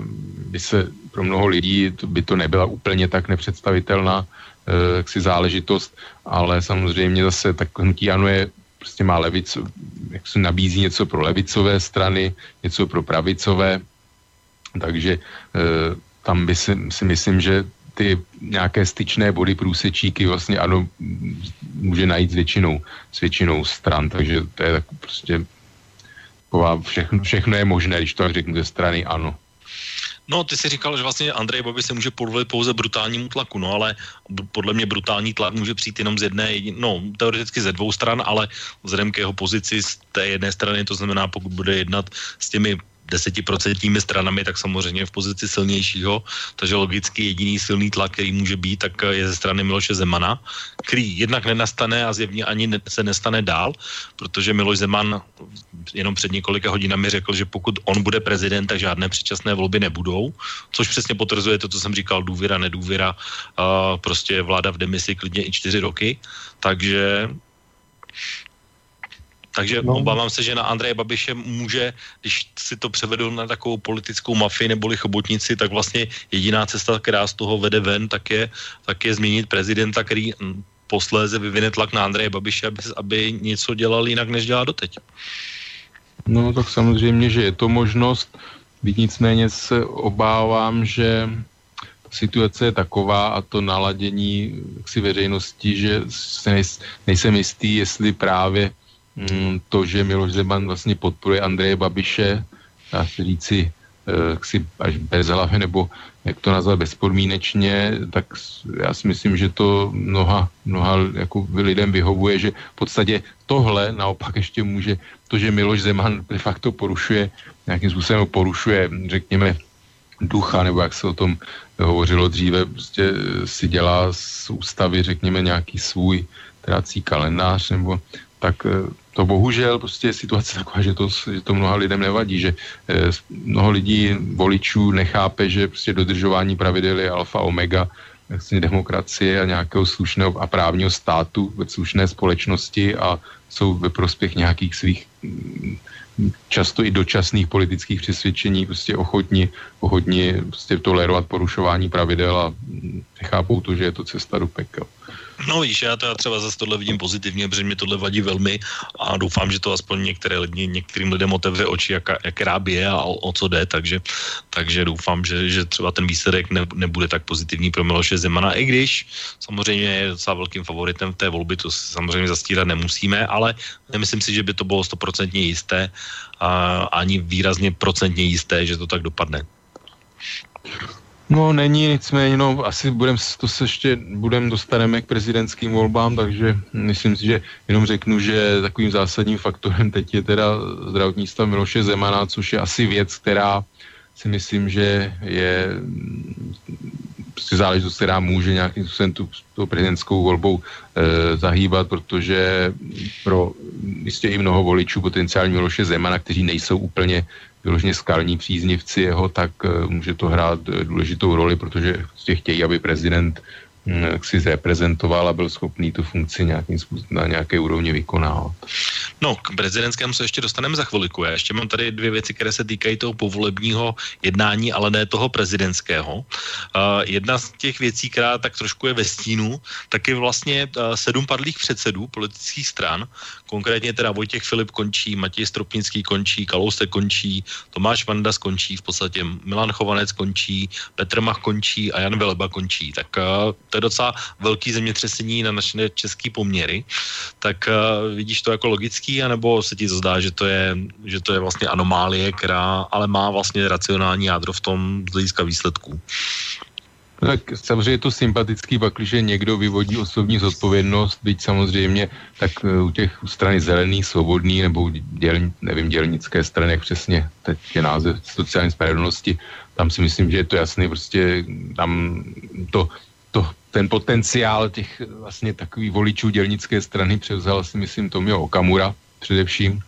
by se pro mnoho lidí by to nebyla úplně tak nepředstavitelná Eh, jaksi záležitost, ale samozřejmě zase tak hnutí ano je prostě má levicu, jak se nabízí něco pro levicové strany, něco pro pravicové, takže e, tam by si, si myslím, že ty nějaké styčné body, průsečíky vlastně ano, může najít s většinou, s většinou stran, takže to je tak prostě všechno, všechno je možné, když to tak řeknu ze strany ano. No, ty si říkal, že vlastně Andrej Babiš se může podvolit pouze brutálnímu tlaku, no ale podle mě brutální tlak může přijít jenom z jedné, no teoreticky ze dvou stran, ale vzhledem k jeho pozici z té jedné strany, to znamená, pokud bude jednat s těmi desetiprocentními stranami, tak samozřejmě v pozici silnějšího. Takže logicky jediný silný tlak, který může být, tak je ze strany Miloše Zemana, který jednak nenastane a zjevně ani se nestane dál, protože Miloš Zeman jenom před několika hodinami řekl, že pokud on bude prezident, tak žádné předčasné volby nebudou, což přesně potvrzuje to, co jsem říkal, důvěra, nedůvěra, prostě vláda v demisi klidně i čtyři roky. Takže takže no. obávám se, že na Andreje Babiše může, když si to převedu na takovou politickou mafii neboli chobotnici, tak vlastně jediná cesta, která z toho vede ven, tak je, tak je změnit prezidenta, který hm, posléze vyvine tlak na Andreje Babiše, aby, aby něco dělal jinak, než dělá doteď. No tak samozřejmě, že je to možnost, byť nicméně se obávám, že situace je taková a to naladění si veřejnosti, že se nejsem jistý, jestli právě to, že Miloš Zeman vlastně podporuje Andreje Babiše, dá se říci, eh, si až bez hlavy, nebo jak to nazvat, bezpodmínečně, tak já si myslím, že to mnoha, mnoha jako lidem vyhovuje, že v podstatě tohle naopak ještě může, to, že Miloš Zeman de facto porušuje, nějakým způsobem porušuje, řekněme, ducha, nebo jak se o tom hovořilo dříve, prostě si dělá z ústavy, řekněme, nějaký svůj trácí kalendář, nebo tak eh, to bohužel prostě je situace taková, že to, že to mnoha lidem nevadí, že eh, mnoho lidí, voličů nechápe, že prostě dodržování pravidel je alfa omega vlastně demokracie a nějakého slušného a právního státu ve slušné společnosti a jsou ve prospěch nějakých svých mm, často i dočasných politických přesvědčení prostě ochotni, ochotni prostě tolerovat porušování pravidel a mm, nechápou to, že je to cesta do pekel. No víš, já já třeba zase tohle vidím pozitivně, protože mě tohle vadí velmi a doufám, že to aspoň některé lidi, některým lidem otevře oči, jak, jak ráb je a o, o co jde, takže, takže doufám, že, že třeba ten výsledek ne, nebude tak pozitivní pro Miloše Zemana, i když samozřejmě je docela velkým favoritem v té volby, to samozřejmě zastírat nemusíme, ale nemyslím si, že by to bylo stoprocentně jisté a ani výrazně procentně jisté, že to tak dopadne. No není, nicméně, no asi budem, to se ještě budem dostaneme k prezidentským volbám, takže myslím si, že jenom řeknu, že takovým zásadním faktorem teď je teda zdravotní stav Miloše Zemana, což je asi věc, která si myslím, že je prostě záležitost, která může nějakým způsobem tu, tu prezidentskou volbou e, zahýbat, protože pro jistě i mnoho voličů potenciální Miloše Zemana, kteří nejsou úplně vyloženě skalní příznivci jeho, tak eh, může to hrát eh, důležitou roli, protože chtějí, aby prezident si zreprezentoval a byl schopný tu funkci nějakým způsobem, na nějaké úrovni vykonávat. No, k prezidentskému se ještě dostaneme za chviliku. Já ještě mám tady dvě věci, které se týkají toho povolebního jednání, ale ne toho prezidentského. Uh, jedna z těch věcí, která tak trošku je ve stínu, tak je vlastně uh, sedm padlých předsedů politických stran, konkrétně teda Vojtěch Filip končí, Matěj Stropnický končí, Kalousek končí, Tomáš Vanda skončí, v podstatě Milan Chovanec končí, Petr Mach končí a Jan Veleba končí. Tak uh, to je docela velký zemětřesení na naše české poměry. Tak uh, vidíš to jako logický anebo se ti zdá, že to je, že to je vlastně anomálie, která ale má vlastně racionální jádro v tom z hlediska výsledků? Tak samozřejmě je to sympatický, pakliže někdo vyvodí osobní zodpovědnost, byť samozřejmě tak e, u těch strany zelených, svobodný nebo děl, nevím, dělnické strany, jak přesně teď je název sociální spravedlnosti, tam si myslím, že je to jasný, prostě tam to, to, ten potenciál těch vlastně takových voličů dělnické strany převzal si myslím Tomio Okamura především.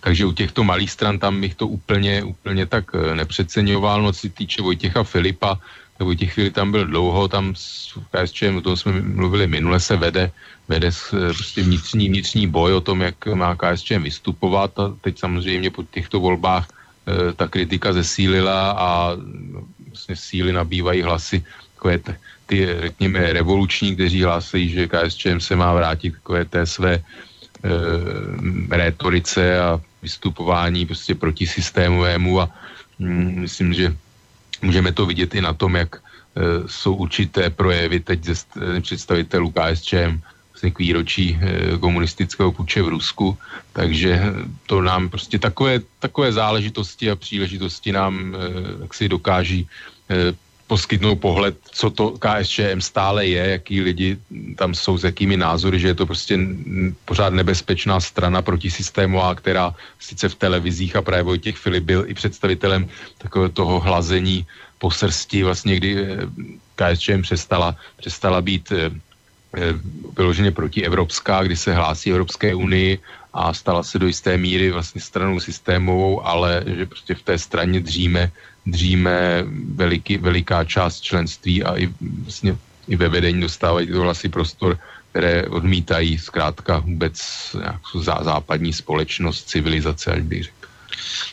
Takže u těchto malých stran tam bych to úplně, úplně tak eh, nepřeceňoval. No, se týče Vojtěcha Filipa, tak Vojtěch Filip tam byl dlouho, tam v KSČM, o tom jsme mluvili minule, se vede, vede eh, prostě vnitřní, vnitřní boj o tom, jak má KSČM vystupovat a teď samozřejmě po těchto volbách ta kritika zesílila a no, vlastně síly nabývají hlasy takové ty, řekněme, revoluční, kteří hlásí, že KSČM se má vrátit k té své e, rétorice a vystupování prostě protisystémovému a mm, myslím, že můžeme to vidět i na tom, jak e, jsou určité projevy teď ze představitelů KSČM vlastně k výročí komunistického puče v Rusku, takže to nám prostě takové, takové záležitosti a příležitosti nám jak si dokáží poskytnout pohled, co to KSČM stále je, jaký lidi tam jsou, s jakými názory, že je to prostě pořád nebezpečná strana protisystémová, která sice v televizích a právě Vojtěch Filip byl i představitelem takového toho hlazení po srsti, vlastně kdy eh, KSČM přestala, přestala být eh, eh, vyloženě protievropská, kdy se hlásí Evropské unii a stala se do jisté míry vlastně stranou systémovou, ale že prostě v té straně dříme dříme veliký, veliká část členství a i, vlastně, i ve vedení dostávají to hlasy prostor, které odmítají zkrátka vůbec západní společnost, civilizace, až bych řekl.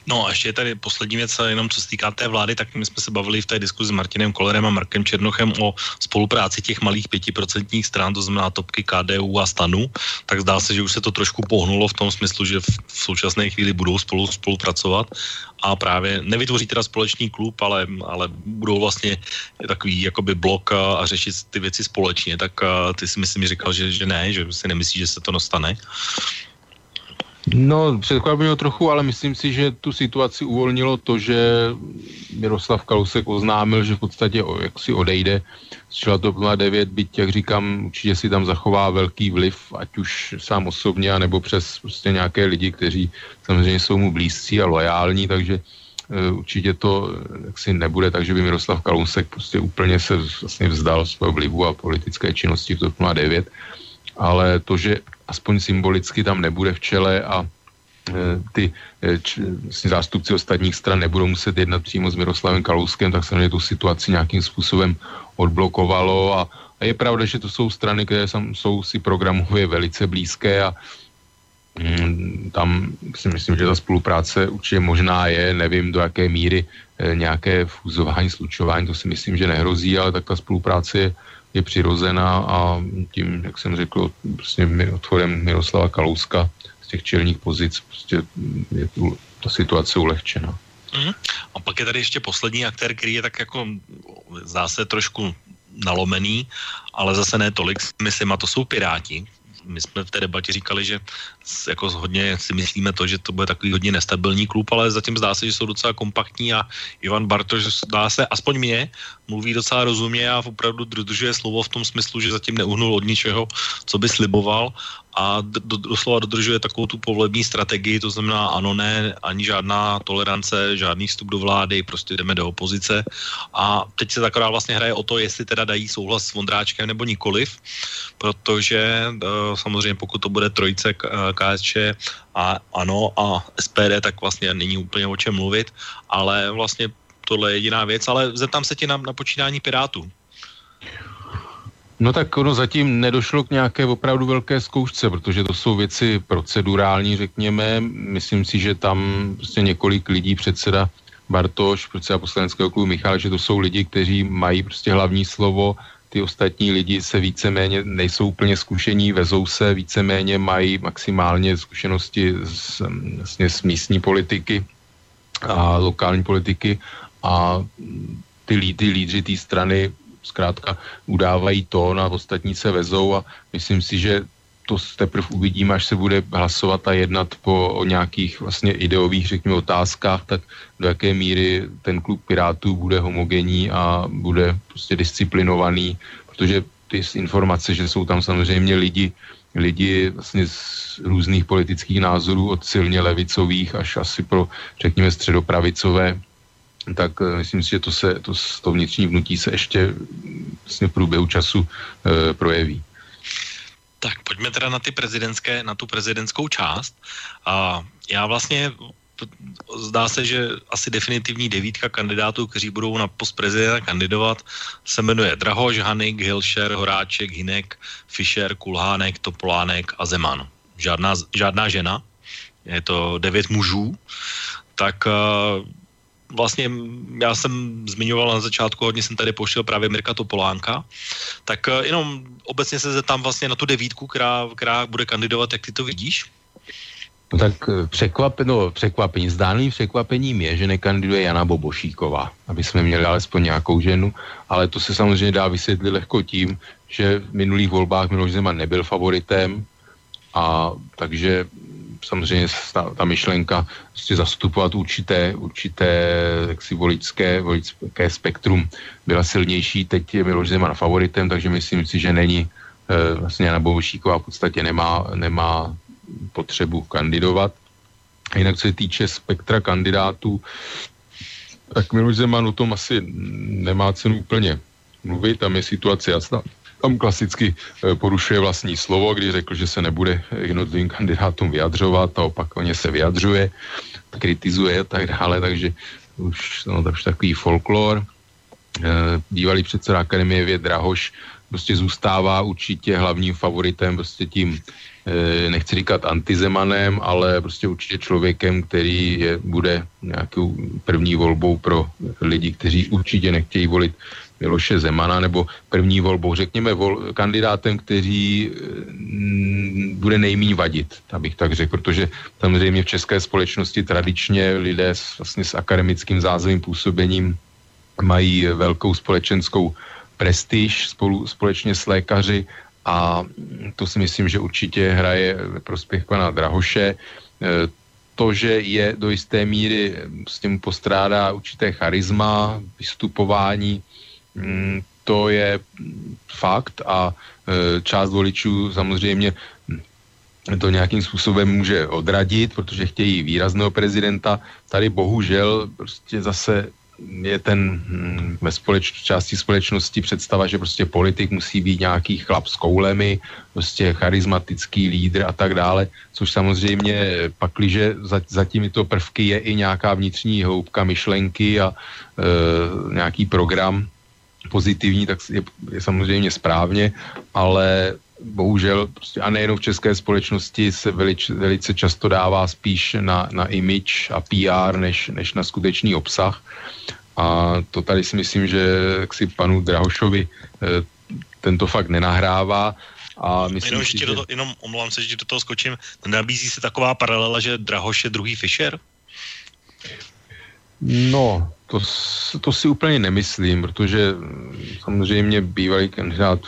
No a ještě je tady poslední věc, jenom co se týká té vlády, tak my jsme se bavili v té diskuzi s Martinem Kolerem a Markem Černochem o spolupráci těch malých pětiprocentních stran, to znamená topky KDU a stanu, tak zdá se, že už se to trošku pohnulo v tom smyslu, že v, současné chvíli budou spolu spolupracovat. A právě nevytvoří teda společný klub, ale, ale budou vlastně takový jakoby blok a, a řešit ty věci společně, tak a, ty si myslím říkal, že, že ne, že si nemyslí, že se to dostane. No, překvapilo trochu, ale myslím si, že tu situaci uvolnilo to, že Miroslav Kalousek oznámil, že v podstatě jak si odejde. Z čela TOP 09, byť, jak říkám, určitě si tam zachová velký vliv, ať už sám osobně, nebo přes prostě nějaké lidi, kteří samozřejmě jsou mu blízcí a lojální, takže uh, určitě to jaksi nebude tak, že by Miroslav Kalousek prostě úplně se vlastně vzdal svého vlivu a politické činnosti v TOP 09, ale to, že aspoň symbolicky tam nebude v čele a e, ty e, č, vlastně zástupci ostatních stran nebudou muset jednat přímo s Miroslavem Kalouskem, tak se tu situaci nějakým způsobem odblokovalo a, a je pravda, že to jsou strany, které jsou si programově velice blízké a mm, tam si myslím, že ta spolupráce určitě možná je, nevím do jaké míry e, nějaké fúzování, slučování, to si myslím, že nehrozí, ale tak ta spolupráce je je přirozená a tím, jak jsem řekl, prostě otvorem Miroslava Kalouska z těch čelních pozic prostě je tu ta situace ulehčená. Mm. A pak je tady ještě poslední aktér, který je tak jako zase trošku nalomený, ale zase ne tolik, myslím, a to jsou Piráti, my jsme v té debatě říkali, že jako hodně si myslíme to, že to bude takový hodně nestabilní klub, ale zatím zdá se, že jsou docela kompaktní a Ivan Bartoš zdá se, aspoň mě, mluví docela rozumně a opravdu dodržuje slovo v tom smyslu, že zatím neuhnul od ničeho, co by sliboval a do, doslova dodržuje takovou tu povlební strategii, to znamená ano, ne, ani žádná tolerance, žádný vstup do vlády, prostě jdeme do opozice. A teď se taková vlastně hraje o to, jestli teda dají souhlas s Vondráčkem nebo nikoliv, protože uh, samozřejmě pokud to bude trojice KSČ a ano a SPD, tak vlastně není úplně o čem mluvit, ale vlastně tohle je jediná věc, ale zeptám se ti na, na počínání Pirátů. No tak ono zatím nedošlo k nějaké opravdu velké zkoušce, protože to jsou věci procedurální, řekněme. Myslím si, že tam prostě několik lidí, předseda Bartoš, předseda poslaneckého klubu Michal, že to jsou lidi, kteří mají prostě hlavní slovo, ty ostatní lidi se víceméně nejsou úplně zkušení, vezou se, víceméně mají maximálně zkušenosti z, vlastně z místní politiky a lokální politiky a ty, ty lídři té strany zkrátka udávají to a ostatní se vezou a myslím si, že to teprve uvidíme, až se bude hlasovat a jednat po o nějakých vlastně ideových, řekněme, otázkách, tak do jaké míry ten klub Pirátů bude homogenní a bude prostě disciplinovaný, protože ty informace, že jsou tam samozřejmě lidi, lidi vlastně z různých politických názorů, od silně levicových až asi pro, řekněme, středopravicové, tak eh, myslím si, že to, se, to, to vnitřní vnutí se ještě vlastně v průběhu času e, projeví. Tak pojďme teda na ty prezidentské, na tu prezidentskou část. A já vlastně zdá se, že asi definitivní devítka kandidátů, kteří budou na post prezidenta kandidovat, se jmenuje Drahoš, Hanik, Hilšer, Horáček, Hinek, Fischer, Kulhánek, Topolánek a Zeman. Žádná, žádná žena, je to devět mužů, tak uh, vlastně já jsem zmiňoval na začátku, hodně jsem tady pošel právě Mirka Topolánka, tak uh, jenom obecně se zeptám vlastně na tu devítku, která, která bude kandidovat, jak ty to vidíš? No tak eh, překvap, no, překvapení, zdánlivým překvapením je, že nekandiduje Jana Bobošíková, aby jsme měli alespoň nějakou ženu, ale to se samozřejmě dá vysvětlit lehko tím, že v minulých volbách Miloš Zeman nebyl favoritem a takže samozřejmě ta, ta myšlenka prostě zastupovat určité, určité jaksi voličské, voličské spektrum byla silnější. Teď je Miloš Zeman favoritem, takže myslím si, že není e, vlastně Jana Bobošíková v podstatě nemá, nemá potřebu kandidovat. Jinak co se týče spektra kandidátů, tak Miloš Zeman o tom asi nemá cenu úplně mluvit, tam je situace jasná. Tam klasicky eh, porušuje vlastní slovo, když řekl, že se nebude jednotlivým kandidátům vyjadřovat a opakovaně se vyjadřuje, kritizuje a tak dále, takže už, no, už takový folklor. Eh, bývalý předseda Akademie věd Drahoš prostě zůstává určitě hlavním favoritem prostě tím Eh, nechci říkat antizemanem, ale prostě určitě člověkem, který je, bude nějakou první volbou pro lidi, kteří určitě nechtějí volit Miloše Zemana, nebo první volbou, řekněme, vol, kandidátem, který mm, bude nejmíň vadit, abych tak řekl, protože samozřejmě v české společnosti tradičně lidé s, vlastně s akademickým zázemím působením mají velkou společenskou prestiž spolu, společně s lékaři a to si myslím, že určitě hraje prospěch pana Drahoše. E, to, že je do jisté míry s tím postrádá určité charisma, vystupování, to je fakt a e, část voličů samozřejmě to nějakým způsobem může odradit, protože chtějí výrazného prezidenta. Tady bohužel prostě zase je ten hm, ve společ, části společnosti představa, že prostě politik musí být nějaký chlap s koulemi, prostě charismatický lídr a tak dále, což samozřejmě pakliže za, za těmito prvky je i nějaká vnitřní hloubka myšlenky a e, nějaký program pozitivní, tak je, je samozřejmě správně, ale bohužel, prostě, a nejenom v české společnosti se velič, velice často dává spíš na, na image a PR, než, než na skutečný obsah. A to tady si myslím, že si panu Drahošovi eh, tento fakt nenahrává. A myslím jenom, si, že... do toho, jenom omlouvám se, že do toho skočím. Nabízí se taková paralela, že Drahoš je druhý Fischer? No, to, to si úplně nemyslím, protože samozřejmě bývalý kandidát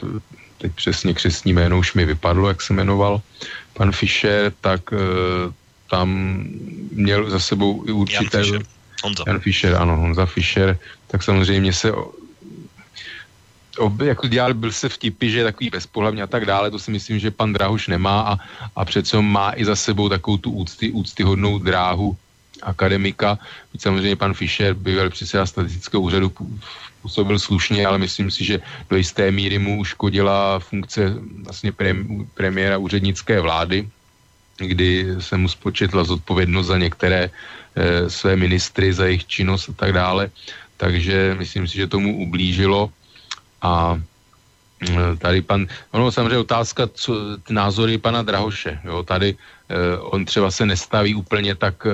teď přesně křesní jméno už mi vypadlo, jak se jmenoval, pan Fischer, tak e, tam měl za sebou i určité... Jan Fischer. Honza. Jan Fischer, ano, Honza Fischer, tak samozřejmě se ob, jako dělal, byl se vtipy, že je takový bezpohlavně a tak dále, to si myslím, že pan Drahuš nemá a, a přece má i za sebou takovou tu úcty, úctyhodnou dráhu akademika. Samozřejmě pan Fischer býval předseda statistického úřadu působil slušně, ale myslím si, že do jisté míry mu uškodila funkce vlastně premiéra úřednické vlády, kdy se mu spočetla zodpovědnost za některé e, své ministry, za jejich činnost a tak dále. Takže myslím si, že tomu ublížilo a tady pan, ono samozřejmě otázka, co, názory pana Drahoše, jo, tady e, on třeba se nestaví úplně tak e,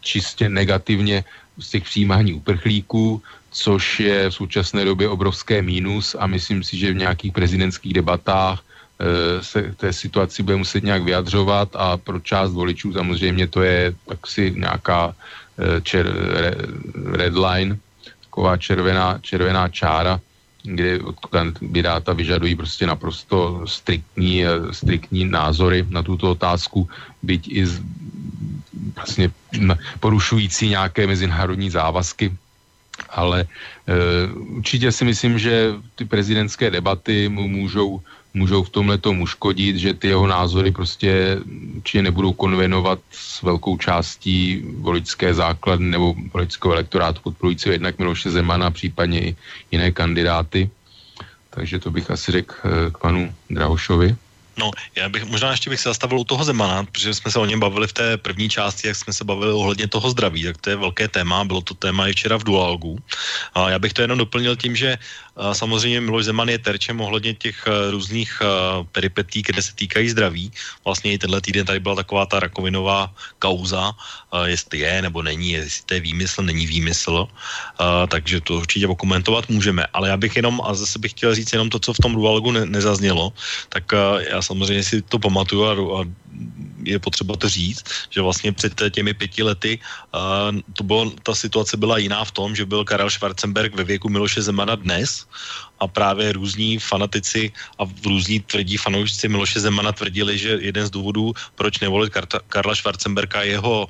čistě negativně z těch přijímání uprchlíků, což je v současné době obrovské mínus a myslím si, že v nějakých prezidentských debatách e, se té situaci bude muset nějak vyjadřovat a pro část voličů samozřejmě to je taksi nějaká e, čer, re, red line, taková červená, červená čára, kde od kandidáta vyžadují prostě naprosto striktní, e, striktní názory na tuto otázku, byť i z, vlastně porušující nějaké mezinárodní závazky. Ale e, určitě si myslím, že ty prezidentské debaty mu můžou, můžou v tomhle tomu škodit, že ty jeho názory prostě určitě nebudou konvenovat s velkou částí voličské základy nebo voličského elektorátu podporujícího jednak Miloše Zemana, případně i jiné kandidáty. Takže to bych asi řekl e, k panu Drahošovi. No, já bych možná ještě bych se zastavil u toho Zemana, protože jsme se o něm bavili v té první části, jak jsme se bavili ohledně toho zdraví, tak to je velké téma, bylo to téma i včera v Dualgu. A já bych to jenom doplnil tím, že samozřejmě Miloš Zeman je terčem ohledně těch různých peripetí, které se týkají zdraví. Vlastně i tenhle týden tady byla taková ta rakovinová kauza, jestli je nebo není, jestli to je výmysl, není výmysl, takže to určitě okomentovat můžeme. Ale já bych jenom, a zase bych chtěl říct jenom to, co v tom Dualgu ne, nezaznělo, tak já samozřejmě si to pamatuju a, a je potřeba to říct, že vlastně před těmi pěti lety uh, to bylo, ta situace byla jiná v tom, že byl Karel Schwarzenberg ve věku Miloše Zemana dnes a právě různí fanatici a různí tvrdí fanoušci Miloše Zemana tvrdili, že jeden z důvodů, proč nevolit Karla Schwarzenberga je jeho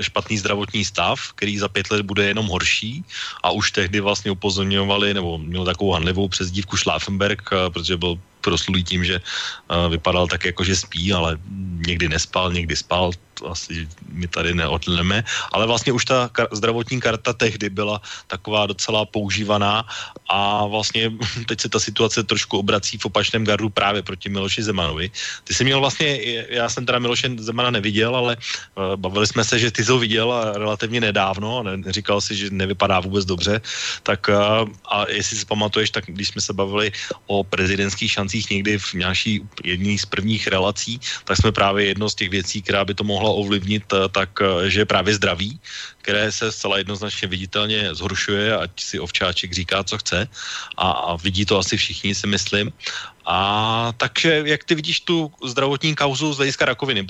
špatný zdravotní stav, který za pět let bude jenom horší a už tehdy vlastně upozorňovali, nebo měl takovou hanlivou přezdívku Schlafenberg, eh, protože byl proslulý tím, že uh, vypadal tak jako, že spí, ale někdy nespal, někdy spal, to asi my tady neodlneme, ale vlastně už ta kar- zdravotní karta tehdy byla taková docela používaná a vlastně teď se ta situace trošku obrací v opačném gardu právě proti Miloši Zemanovi. Ty jsi měl vlastně, já jsem teda Miloše Zemana neviděl, ale uh, bavili jsme se, že ty jsi ho viděl relativně nedávno, ne, říkal si, že nevypadá vůbec dobře, tak uh, a jestli si pamatuješ, tak když jsme se bavili o prezidentských šancích někdy v nějaký jedný z prvních relací, tak jsme právě jedno z těch věcí, která by to mohla ovlivnit, eh, tak eh, že právě zdraví, které se zcela jednoznačně viditelně zhoršuje, ať si ovčáček říká, co chce a, a vidí to asi všichni, si myslím. A takže jak ty vidíš tu zdravotní kauzu z hlediska rakoviny?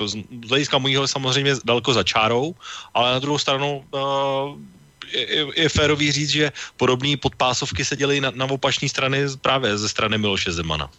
Z hlediska můjho samozřejmě daleko za čárou, ale na druhou stranu uh, je, je férový říct, že podobné podpásovky se dělají na, na opačné strany právě ze strany Miloše Zemana.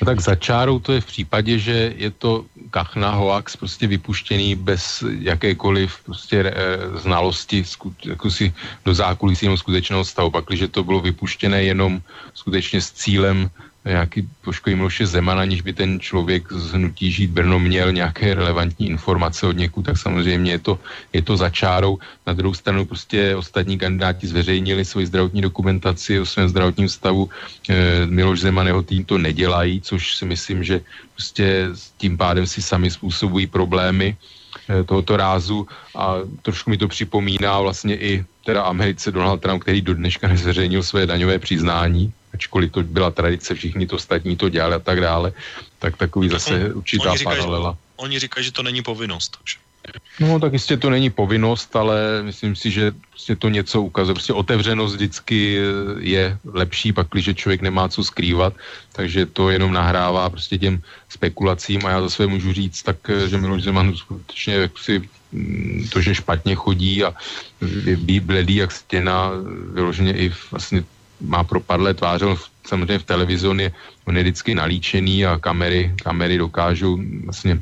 No tak za čárou to je v případě, že je to kachna hoax prostě vypuštěný bez jakékoliv prostě e, znalosti sku, jako si do zákulisí skutečného stavu. Pak, když to bylo vypuštěné jenom skutečně s cílem nějaký poškodí Miloše Zeman, aniž by ten člověk z hnutí žít Brno měl nějaké relevantní informace od někud, tak samozřejmě je to, je to za čárou. Na druhou stranu prostě ostatní kandidáti zveřejnili svoji zdravotní dokumentaci o svém zdravotním stavu. E, Miloš Zeman jeho tým to nedělají, což si myslím, že prostě tím pádem si sami způsobují problémy e, tohoto rázu a trošku mi to připomíná vlastně i teda Americe Donald Trump, který do dneška nezveřejnil své daňové přiznání, ačkoliv to byla tradice, všichni to ostatní to dělali a tak dále, tak takový zase určitá oni říkají, paralela. Že, oni říkají, že to není povinnost. Takže. No, tak jistě to není povinnost, ale myslím si, že prostě to něco ukazuje. Prostě otevřenost vždycky je lepší, pak když člověk nemá co skrývat, takže to jenom nahrává prostě těm spekulacím a já zase můžu říct, tak, že Miloš Zeman skutečně si mm, to, že špatně chodí a bledý jak stěna, vyloženě i vlastně má propadlé tváře, on samozřejmě v televizi on je, on je vždycky nalíčený a kamery, kamery dokážou vlastně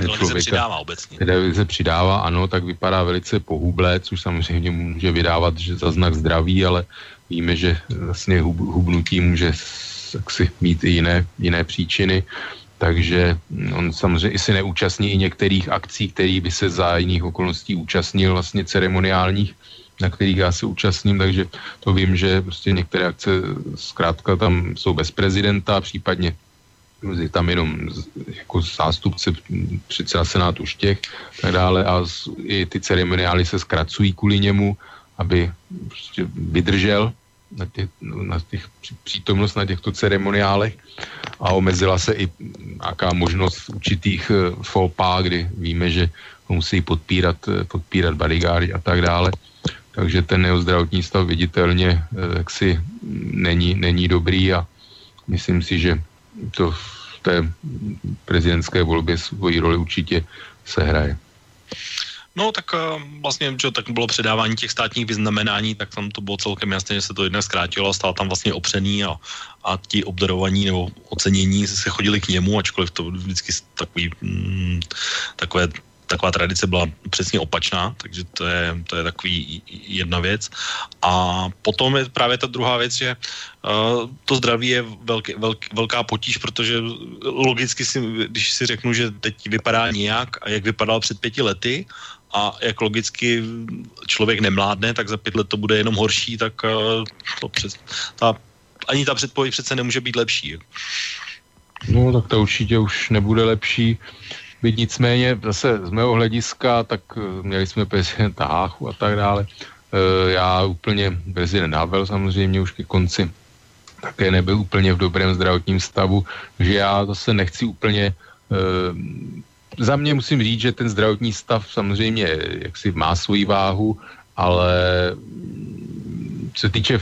Televize přidává obecně. Televize přidává, ano, tak vypadá velice pohublé, což samozřejmě může vydávat že za znak zdraví, ale víme, že vlastně hub, hubnutí může si mít i jiné, jiné příčiny, takže on samozřejmě i se neúčastní i některých akcí, který by se za jiných okolností účastnil vlastně ceremoniálních, na kterých já se účastním, takže to vím, že prostě některé akce zkrátka tam jsou bez prezidenta, případně je tam jenom jako zástupce předseda senátu Štěch tak dále a i ty ceremoniály se zkracují kvůli němu, aby prostě vydržel na těch, na těch přítomnost na těchto ceremoniálech a omezila se i nějaká možnost určitých eh, fópá, kdy víme, že musí podpírat, eh, podpírat bodyguardi a tak dále takže ten jeho zdravotní stav viditelně eh, jaksi není, není dobrý a myslím si, že to v té prezidentské volbě svoji roli určitě sehraje. No tak uh, vlastně, že tak bylo předávání těch státních vyznamenání, tak tam to bylo celkem jasné, že se to jednak zkrátilo a stál tam vlastně opřený a, a ti obdarovaní nebo ocenění se chodili k němu, ačkoliv to vždycky takový, mm, takové taková tradice byla přesně opačná, takže to je, to je takový jedna věc. A potom je právě ta druhá věc, že uh, to zdraví je velký, velk, velká potíž, protože logicky si, když si řeknu, že teď vypadá nějak a jak vypadal před pěti lety, a jak logicky člověk nemládne, tak za pět let to bude jenom horší, tak uh, to přes, ta, ani ta předpověď přece nemůže být lepší. No, tak to určitě už nebude lepší. Byť nicméně zase z mého hlediska, tak eh, měli jsme prezidenta Háchu a tak dále. Eh, já úplně prezident Havel samozřejmě už ke konci také nebyl úplně v dobrém zdravotním stavu, že já zase nechci úplně eh, za mě musím říct, že ten zdravotní stav samozřejmě jaksi má svoji váhu, ale co se týče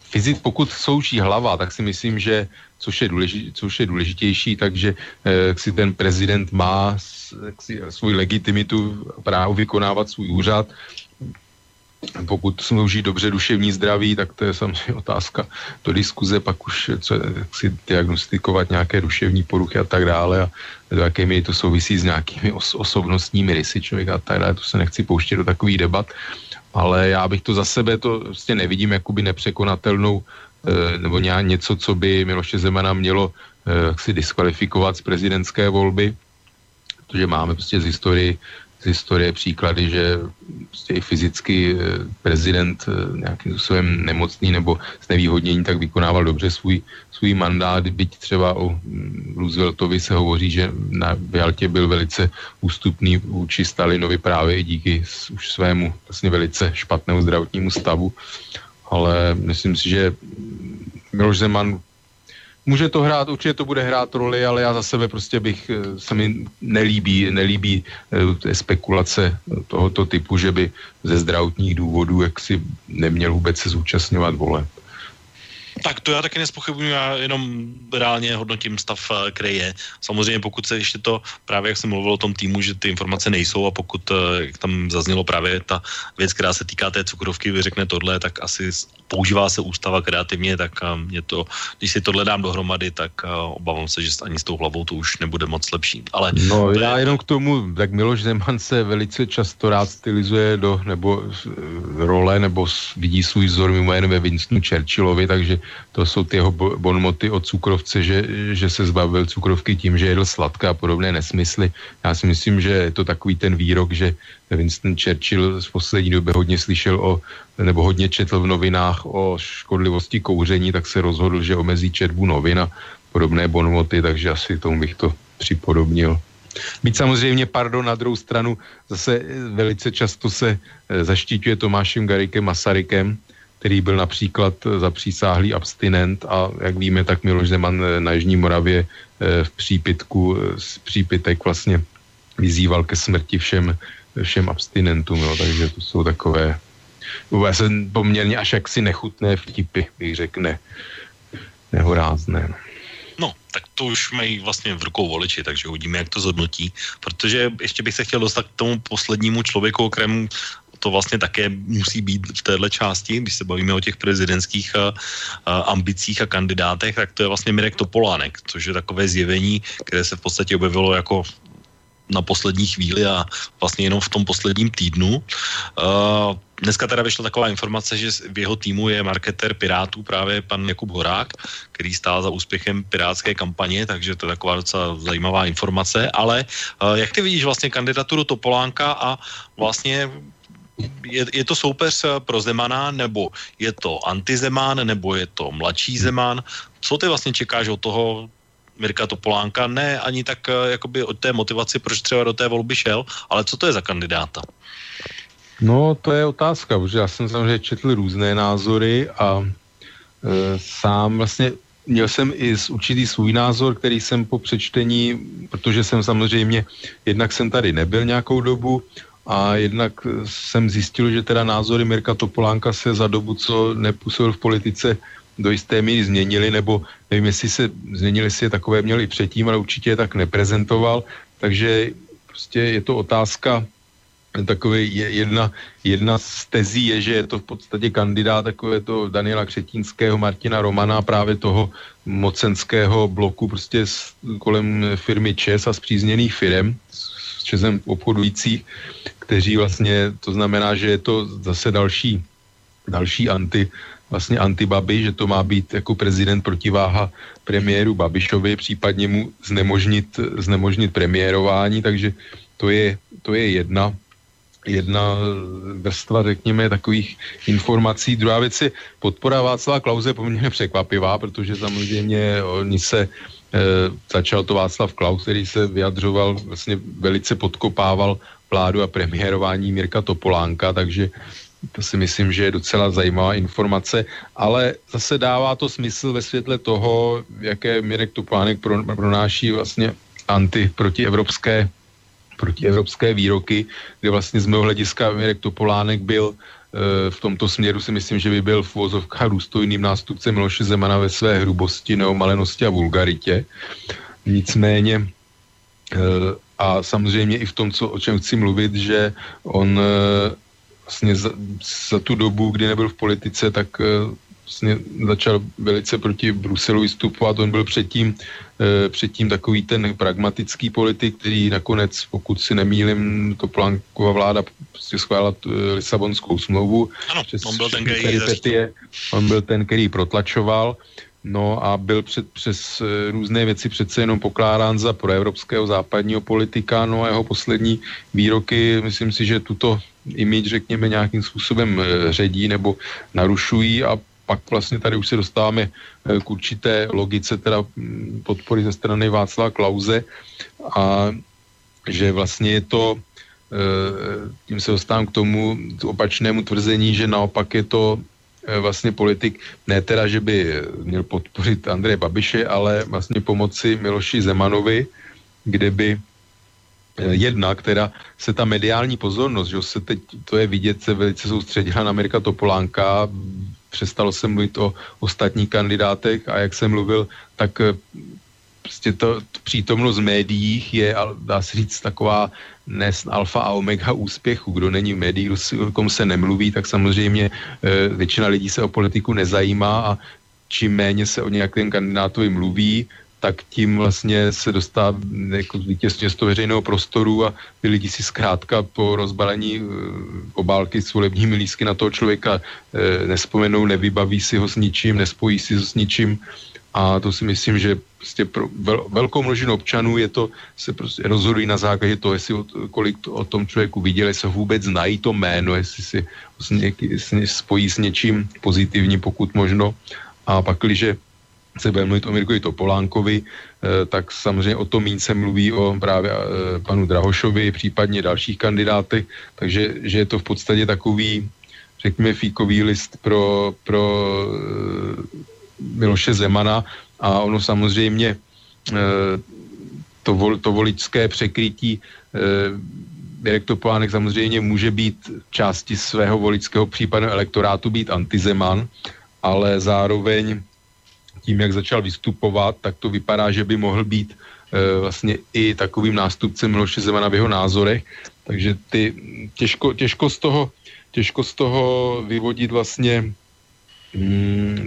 fyzik, pokud součí hlava, tak si myslím, že což je, důležitý, což je důležitější, takže eh, si ten prezident má si, svůj legitimitu, právo vykonávat svůj úřad. Pokud slouží dobře duševní zdraví, tak to je samozřejmě otázka do diskuze, pak už co, si diagnostikovat nějaké duševní poruchy a tak dále a do jaké míry to souvisí s nějakými os, osobnostními rysy člověka a tak dále, to se nechci pouštět do takových debat, ale já bych to za sebe to prostě nevidím jakoby nepřekonatelnou Eh, nebo nějak něco, co by Miloše Zemana mělo eh, si diskvalifikovat z prezidentské volby, protože máme prostě z historii, z historie příklady, že prostě i fyzicky eh, prezident nějakým způsobem nemocný nebo znevýhodnění tak vykonával dobře svůj, svůj mandát, byť třeba o mm, Rooseveltovi se hovoří, že na Jaltě byl velice ústupný vůči Stalinovi právě i díky už svému vlastně velice špatnému zdravotnímu stavu ale myslím si, že Miloš Zeman může to hrát, určitě to bude hrát roli, ale já za sebe prostě bych, eh, se mi nelíbí, nelíbí eh, spekulace tohoto typu, že by ze zdravotních důvodů jak si neměl vůbec se zúčastňovat vole. Tak to já taky nespochybnuju, já jenom reálně hodnotím stav, eh, který je. Samozřejmě pokud se ještě to, právě jak jsem mluvil o tom týmu, že ty informace nejsou a pokud jak tam zaznělo právě ta věc, která se týká té cukrovky, vy řekne tohle, tak asi používá se ústava kreativně, tak mě to, když si tohle dám dohromady, tak obávám se, že ani s tou hlavou to už nebude moc lepší. Ale no já je... jenom k tomu, tak Miloš Zeman se velice často rád stylizuje do nebo role, nebo vidí svůj vzor mimo jen ve Winstonu Churchillovi, takže to jsou ty jeho bonmoty od cukrovce, že, že se zbavil cukrovky tím, že jedl sladké a podobné nesmysly. Já si myslím, že je to takový ten výrok, že Winston Churchill z poslední doby hodně slyšel o, nebo hodně četl v novinách o škodlivosti kouření, tak se rozhodl, že omezí četbu novin a podobné bonmoty, takže asi tomu bych to připodobnil. Byť samozřejmě, pardon, na druhou stranu zase velice často se eh, zaštiťuje Tomášem Garikem Masarykem, který byl například zapřísáhlý abstinent a jak víme, tak Miloš Zeman na Jižní Moravě eh, v přípitku, eh, z přípitek vlastně vyzýval ke smrti všem, všem abstinentům, jo, takže to jsou takové vůbec poměrně až jaksi nechutné vtipy, bych řekl, ne, nehorázné. No, tak to už mají vlastně v rukou voliči, takže uvidíme, jak to zhodnotí. Protože ještě bych se chtěl dostat k tomu poslednímu člověku, o kterém to vlastně také musí být v téhle části, když se bavíme o těch prezidentských a, a ambicích a kandidátech, tak to je vlastně Mirek Topolánek, což je takové zjevení, které se v podstatě objevilo jako na poslední chvíli a vlastně jenom v tom posledním týdnu. Uh, dneska teda vyšla taková informace, že v jeho týmu je marketer Pirátů právě pan Jakub Horák, který stál za úspěchem pirátské kampaně, takže to je taková docela zajímavá informace, ale uh, jak ty vidíš vlastně kandidaturu Topolánka a vlastně je, je to soupeř eh, pro Zemana, nebo je to antizemán, nebo je to mladší Zeman? Co ty vlastně čekáš od toho Mirka Topolánka? Ne ani tak eh, jakoby od té motivaci, proč třeba do té volby šel, ale co to je za kandidáta? No, to je otázka, protože já jsem samozřejmě četl různé názory a e, sám vlastně měl jsem i určitý svůj názor, který jsem po přečtení, protože jsem samozřejmě, jednak jsem tady nebyl nějakou dobu, a jednak jsem zjistil, že teda názory Mirka Topolánka se za dobu, co nepůsobil v politice, do jisté míry změnili, nebo nevím, jestli se změnili, si je takové měli předtím, ale určitě je tak neprezentoval, takže prostě je to otázka, takové jedna, jedna z tezí je, že je to v podstatě kandidát takové to Daniela Křetínského, Martina Romana, právě toho mocenského bloku prostě s, kolem firmy ČES a zpřízněných firm s Česem obchodujících, kteří vlastně, to znamená, že je to zase další, další anti, vlastně antibaby, že to má být jako prezident protiváha premiéru Babišovi, případně mu znemožnit, znemožnit premiérování, takže to je, to je jedna, jedna vrstva, řekněme, takových informací. Druhá věc je podpora Václava Klauze poměrně překvapivá, protože samozřejmě oni se e, začal to Václav Klaus, který se vyjadřoval, vlastně velice podkopával vládu a premiérování Mirka Topolánka, takže to si myslím, že je docela zajímavá informace, ale zase dává to smysl ve světle toho, jaké Mirek Topolánek pronáší vlastně anti protievropské protievropské výroky, kde vlastně z mého hlediska Mirek Topolánek byl v tomto směru si myslím, že by byl v úvozovkách důstojným nástupcem Miloše Zemana ve své hrubosti, neomalenosti a vulgaritě. Nicméně a samozřejmě i v tom, co, o čem chci mluvit, že on vlastně za, za tu dobu, kdy nebyl v politice, tak vlastně začal velice proti Bruselu vystupovat. On byl předtím, e, předtím takový ten pragmatický politik, který nakonec, pokud si nemýlim, to Planková vláda prostě schválila e, Lisabonskou smlouvu. Ano, on byl ten, který On byl ten, který protlačoval. No a byl před, přes e, různé věci přece jenom pokládán za proevropského západního politika, no a jeho poslední výroky, myslím si, že tuto image, řekněme, nějakým způsobem ředí nebo narušují. A pak vlastně tady už se dostáváme eh, k určité logice teda mm, podpory ze strany Václava Klauze a že vlastně je to, eh, tím se dostávám k tomu opačnému tvrzení, že naopak je to eh, vlastně politik, ne teda, že by měl podpořit Andreje Babiše, ale vlastně pomoci Miloši Zemanovi, kde by jedna, která se ta mediální pozornost, že se teď, to je vidět, se velice soustředila na Amerika Topolánka, přestalo se mluvit o ostatních kandidátech a jak jsem mluvil, tak eh, prostě to, to přítomnost v médiích je, dá se říct, taková dnes alfa a omega úspěchu. Kdo není v médiích, o kom se nemluví, tak samozřejmě e, většina lidí se o politiku nezajímá a čím méně se o nějakém kandidátovi mluví, tak tím vlastně se dostává jako vítězně z toho veřejného prostoru a ty lidi si zkrátka po rozbalení e, obálky s volebními lísky na toho člověka e, nespomenou, nevybaví si ho s ničím, nespojí si ho s ničím a to si myslím, že prostě pro vel, velkou množinu občanů je to, se prostě rozhodují na základě toho, jestli o, kolik to, o tom člověku viděli, ho vůbec znají to jméno, jestli si ho spojí s něčím pozitivním, pokud možno. A pak, když se bude mluvit o Mirkovi Topolánkovi, eh, tak samozřejmě o tom méně se mluví o právě eh, panu Drahošovi, případně dalších kandidátech, takže že je to v podstatě takový, řekněme, fíkový list pro, pro eh, Miloše Zemana a ono samozřejmě to, vol, to voličské překrytí Mirek Topolánek samozřejmě může být části svého voličského případného elektorátu být antizeman, ale zároveň tím, jak začal vystupovat, tak to vypadá, že by mohl být e, vlastně i takovým nástupcem Miloše Zemana v jeho názorech. Takže ty, těžko, těžko, z toho, těžko z toho vyvodit vlastně,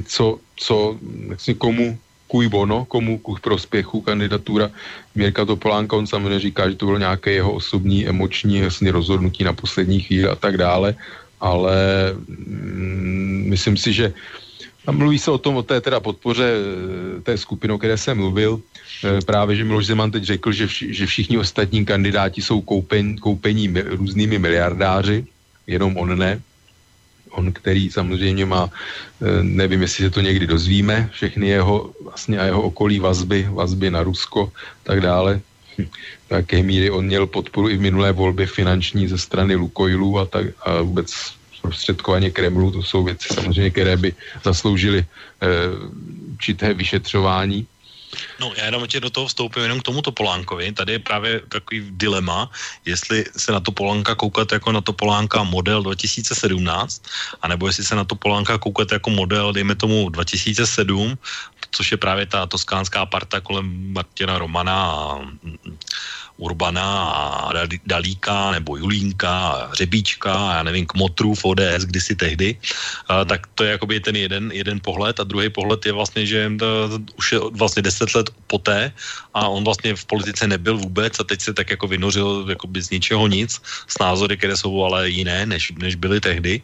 co, co vlastně komu kuj bono, komu ku prospěchu kandidatura Mirka Topolánka. On samozřejmě říká, že to bylo nějaké jeho osobní emoční vlastně rozhodnutí na poslední chvíli a tak dále, ale mm, myslím si, že a mluví se o tom, o té teda podpoře eh, té skupiny, o které jsem mluvil. Eh, právě, že Miloš Zeman teď řekl, že, vši, že všichni ostatní kandidáti jsou koupen, koupení různými miliardáři, jenom on ne. On, který samozřejmě má, eh, nevím, jestli se to někdy dozvíme, všechny jeho vlastně a jeho okolí vazby, vazby na Rusko, tak dále. Do jaké míry on měl podporu i v minulé volbě finanční ze strany Lukoilu a, tak, a vůbec zprostředkovaně Kremlu, to jsou věci samozřejmě, které by zasloužily e, určité vyšetřování. No, já jenom tě do toho vstoupím jenom k tomuto Polánkovi. Tady je právě takový dilema, jestli se na to Polánka koukat jako na to Polánka model 2017, anebo jestli se na to Polánka koukat jako model, dejme tomu 2007, což je právě ta toskánská parta kolem Martina Romana a Urbana a Dalíka nebo Julínka a Řebíčka a já nevím, Kmotrů v ODS kdysi tehdy, a, tak to je jakoby ten jeden, jeden pohled. A druhý pohled je vlastně, že to, už je vlastně deset let poté a on vlastně v politice nebyl vůbec a teď se tak jako vynořil jakoby z ničeho nic s názory, které jsou ale jiné, než, než byly tehdy.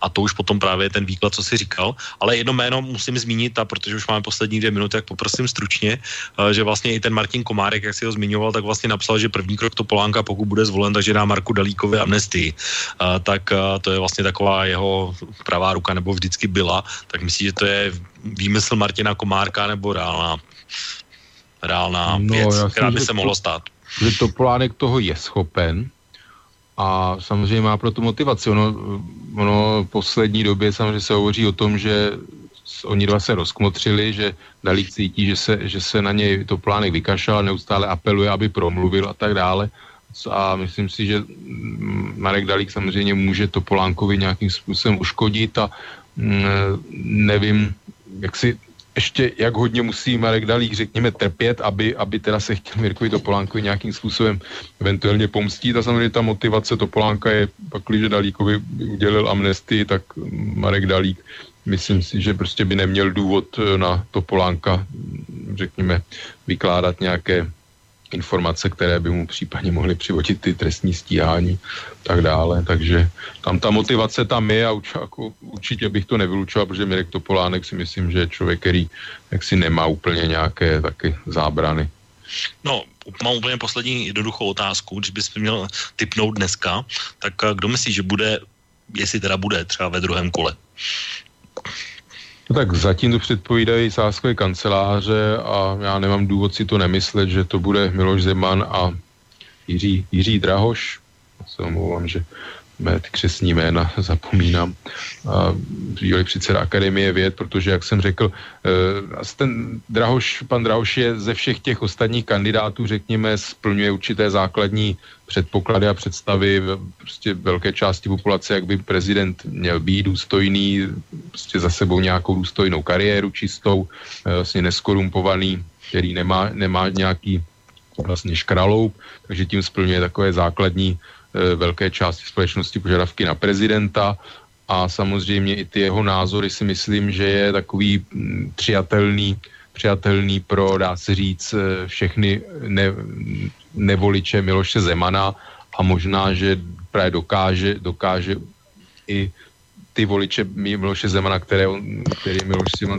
A to už potom právě ten výklad, co si říkal, ale jedno jméno musím zmínit a protože už máme poslední dvě minuty, tak poprosím stručně, že vlastně i ten Martin Komárek, jak si ho zmiňoval, tak vlastně napsal, že první krok to Polánka, pokud bude zvolen, takže dá Marku Dalíkovi amnestii. A, tak a, to je vlastně taková jeho pravá ruka, nebo vždycky byla. Tak myslím, že to je výmysl Martina Komárka nebo reálná, reálná no, věc, která by se mohla stát. Že Topolánek toho je schopen, a samozřejmě má pro tu motivaci. Ono, ono v poslední době samozřejmě se hovoří o tom, že oni dva se rozkmotřili, že Dalík cítí, že se, že se na něj to plánek vykašel, neustále apeluje, aby promluvil a tak dále. a myslím si, že Marek Dalík samozřejmě může Topolánkovi nějakým způsobem uškodit a mm, nevím, jak si ještě, jak hodně musí Marek Dalík, řekněme, trpět, aby, aby teda se chtěl Mirkovi Topolánkovi nějakým způsobem eventuálně pomstít a samozřejmě ta motivace Topolánka je, pak když Dalíkovi udělil amnestii, tak Marek Dalík myslím si, že prostě by neměl důvod na Topolánka, řekněme, vykládat nějaké informace, které by mu případně mohly přivodit ty trestní stíhání tak dále. Takže tam ta motivace tam je a uč, jako, určitě bych to nevylučoval, protože Mirek Topolánek si myslím, že je člověk, který jaksi nemá úplně nějaké taky zábrany. No, mám úplně poslední jednoduchou otázku. Když bys měl typnout dneska, tak eh, kdo myslí, že bude, jestli teda bude třeba ve druhém kole? No tak zatím to předpovídají sáskové kanceláře a já nemám důvod si to nemyslet, že to bude Miloš Zeman a Jiří, Jiří Drahoš. Já se omlouvám, že mé ty křesní jména zapomínám, a bývalý předseda Akademie věd, protože, jak jsem řekl, e, ten Drahoš, pan Drahoš je ze všech těch ostatních kandidátů, řekněme, splňuje určité základní předpoklady a představy prostě velké části populace, jak by prezident měl být důstojný, prostě za sebou nějakou důstojnou kariéru čistou, e, vlastně neskorumpovaný, který nemá, nemá nějaký vlastně škraloup, takže tím splňuje takové základní Eh, velké části společnosti požadavky na prezidenta a samozřejmě i ty jeho názory si myslím, že je takový mm, přijatelný, přijatelný pro, dá se říct, eh, všechny ne, nevoliče Miloše Zemana a možná, že právě dokáže, dokáže i ty voliče Miloše Zemana, které, který Miloš Zeman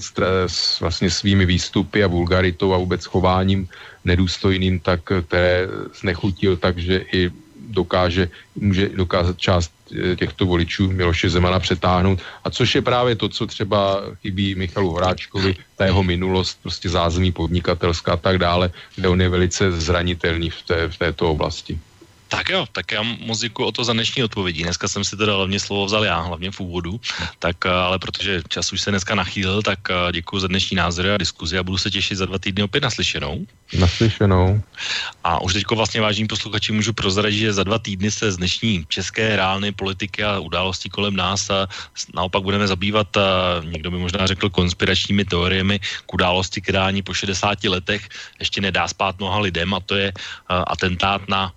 vlastně svými výstupy a vulgaritou a vůbec chováním nedůstojným, tak které znechutil, takže i dokáže, může dokázat část eh, těchto voličů Miloše Zemana přetáhnout. A což je právě to, co třeba chybí Michalu Horáčkovi, ta jeho minulost, prostě zázemí podnikatelská a tak dále, kde on je velice zranitelný v, té, v této oblasti. Tak jo, tak já moc děkuji o to za dnešní odpovědi. Dneska jsem si teda hlavně slovo vzal já, hlavně v úvodu, tak eh, ale protože čas už se dneska nachýlil, tak eh, děkuji za dnešní názory a diskuzi a budu se těšit za dva týdny opět naslyšenou. Naslyšenou. A už teďko vlastně vážní posluchači můžu prozradit, že za dva týdny se z dnešní české reálné politiky a událostí kolem nás a naopak budeme zabývat, a někdo by možná řekl, konspiračními teoriemi k události, která ani po 60 letech ještě nedá spát mnoha lidem a to je atentát na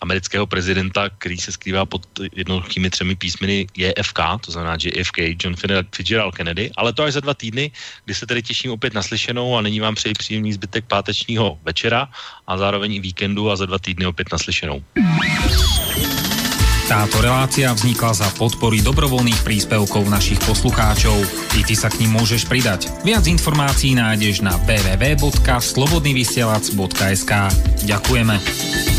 amerického prezidenta, který se skrývá pod jednoduchými třemi písmeny JFK, to znamená JFK, John Fitzgerald Kennedy, ale to až za dva týdny, kdy se tedy těším opět naslyšenou a nyní vám přeji příjemný zbytek pátečního večera a zároveň i víkendu a za dva týdny opět naslyšenou. Táto relácia vznikla za podpory dobrovoľných príspevkov našich poslucháčov. I ty sa k ním môžeš pridať. Viac informácií nájdeš na www.slobodnyvysielac.sk Ďakujeme.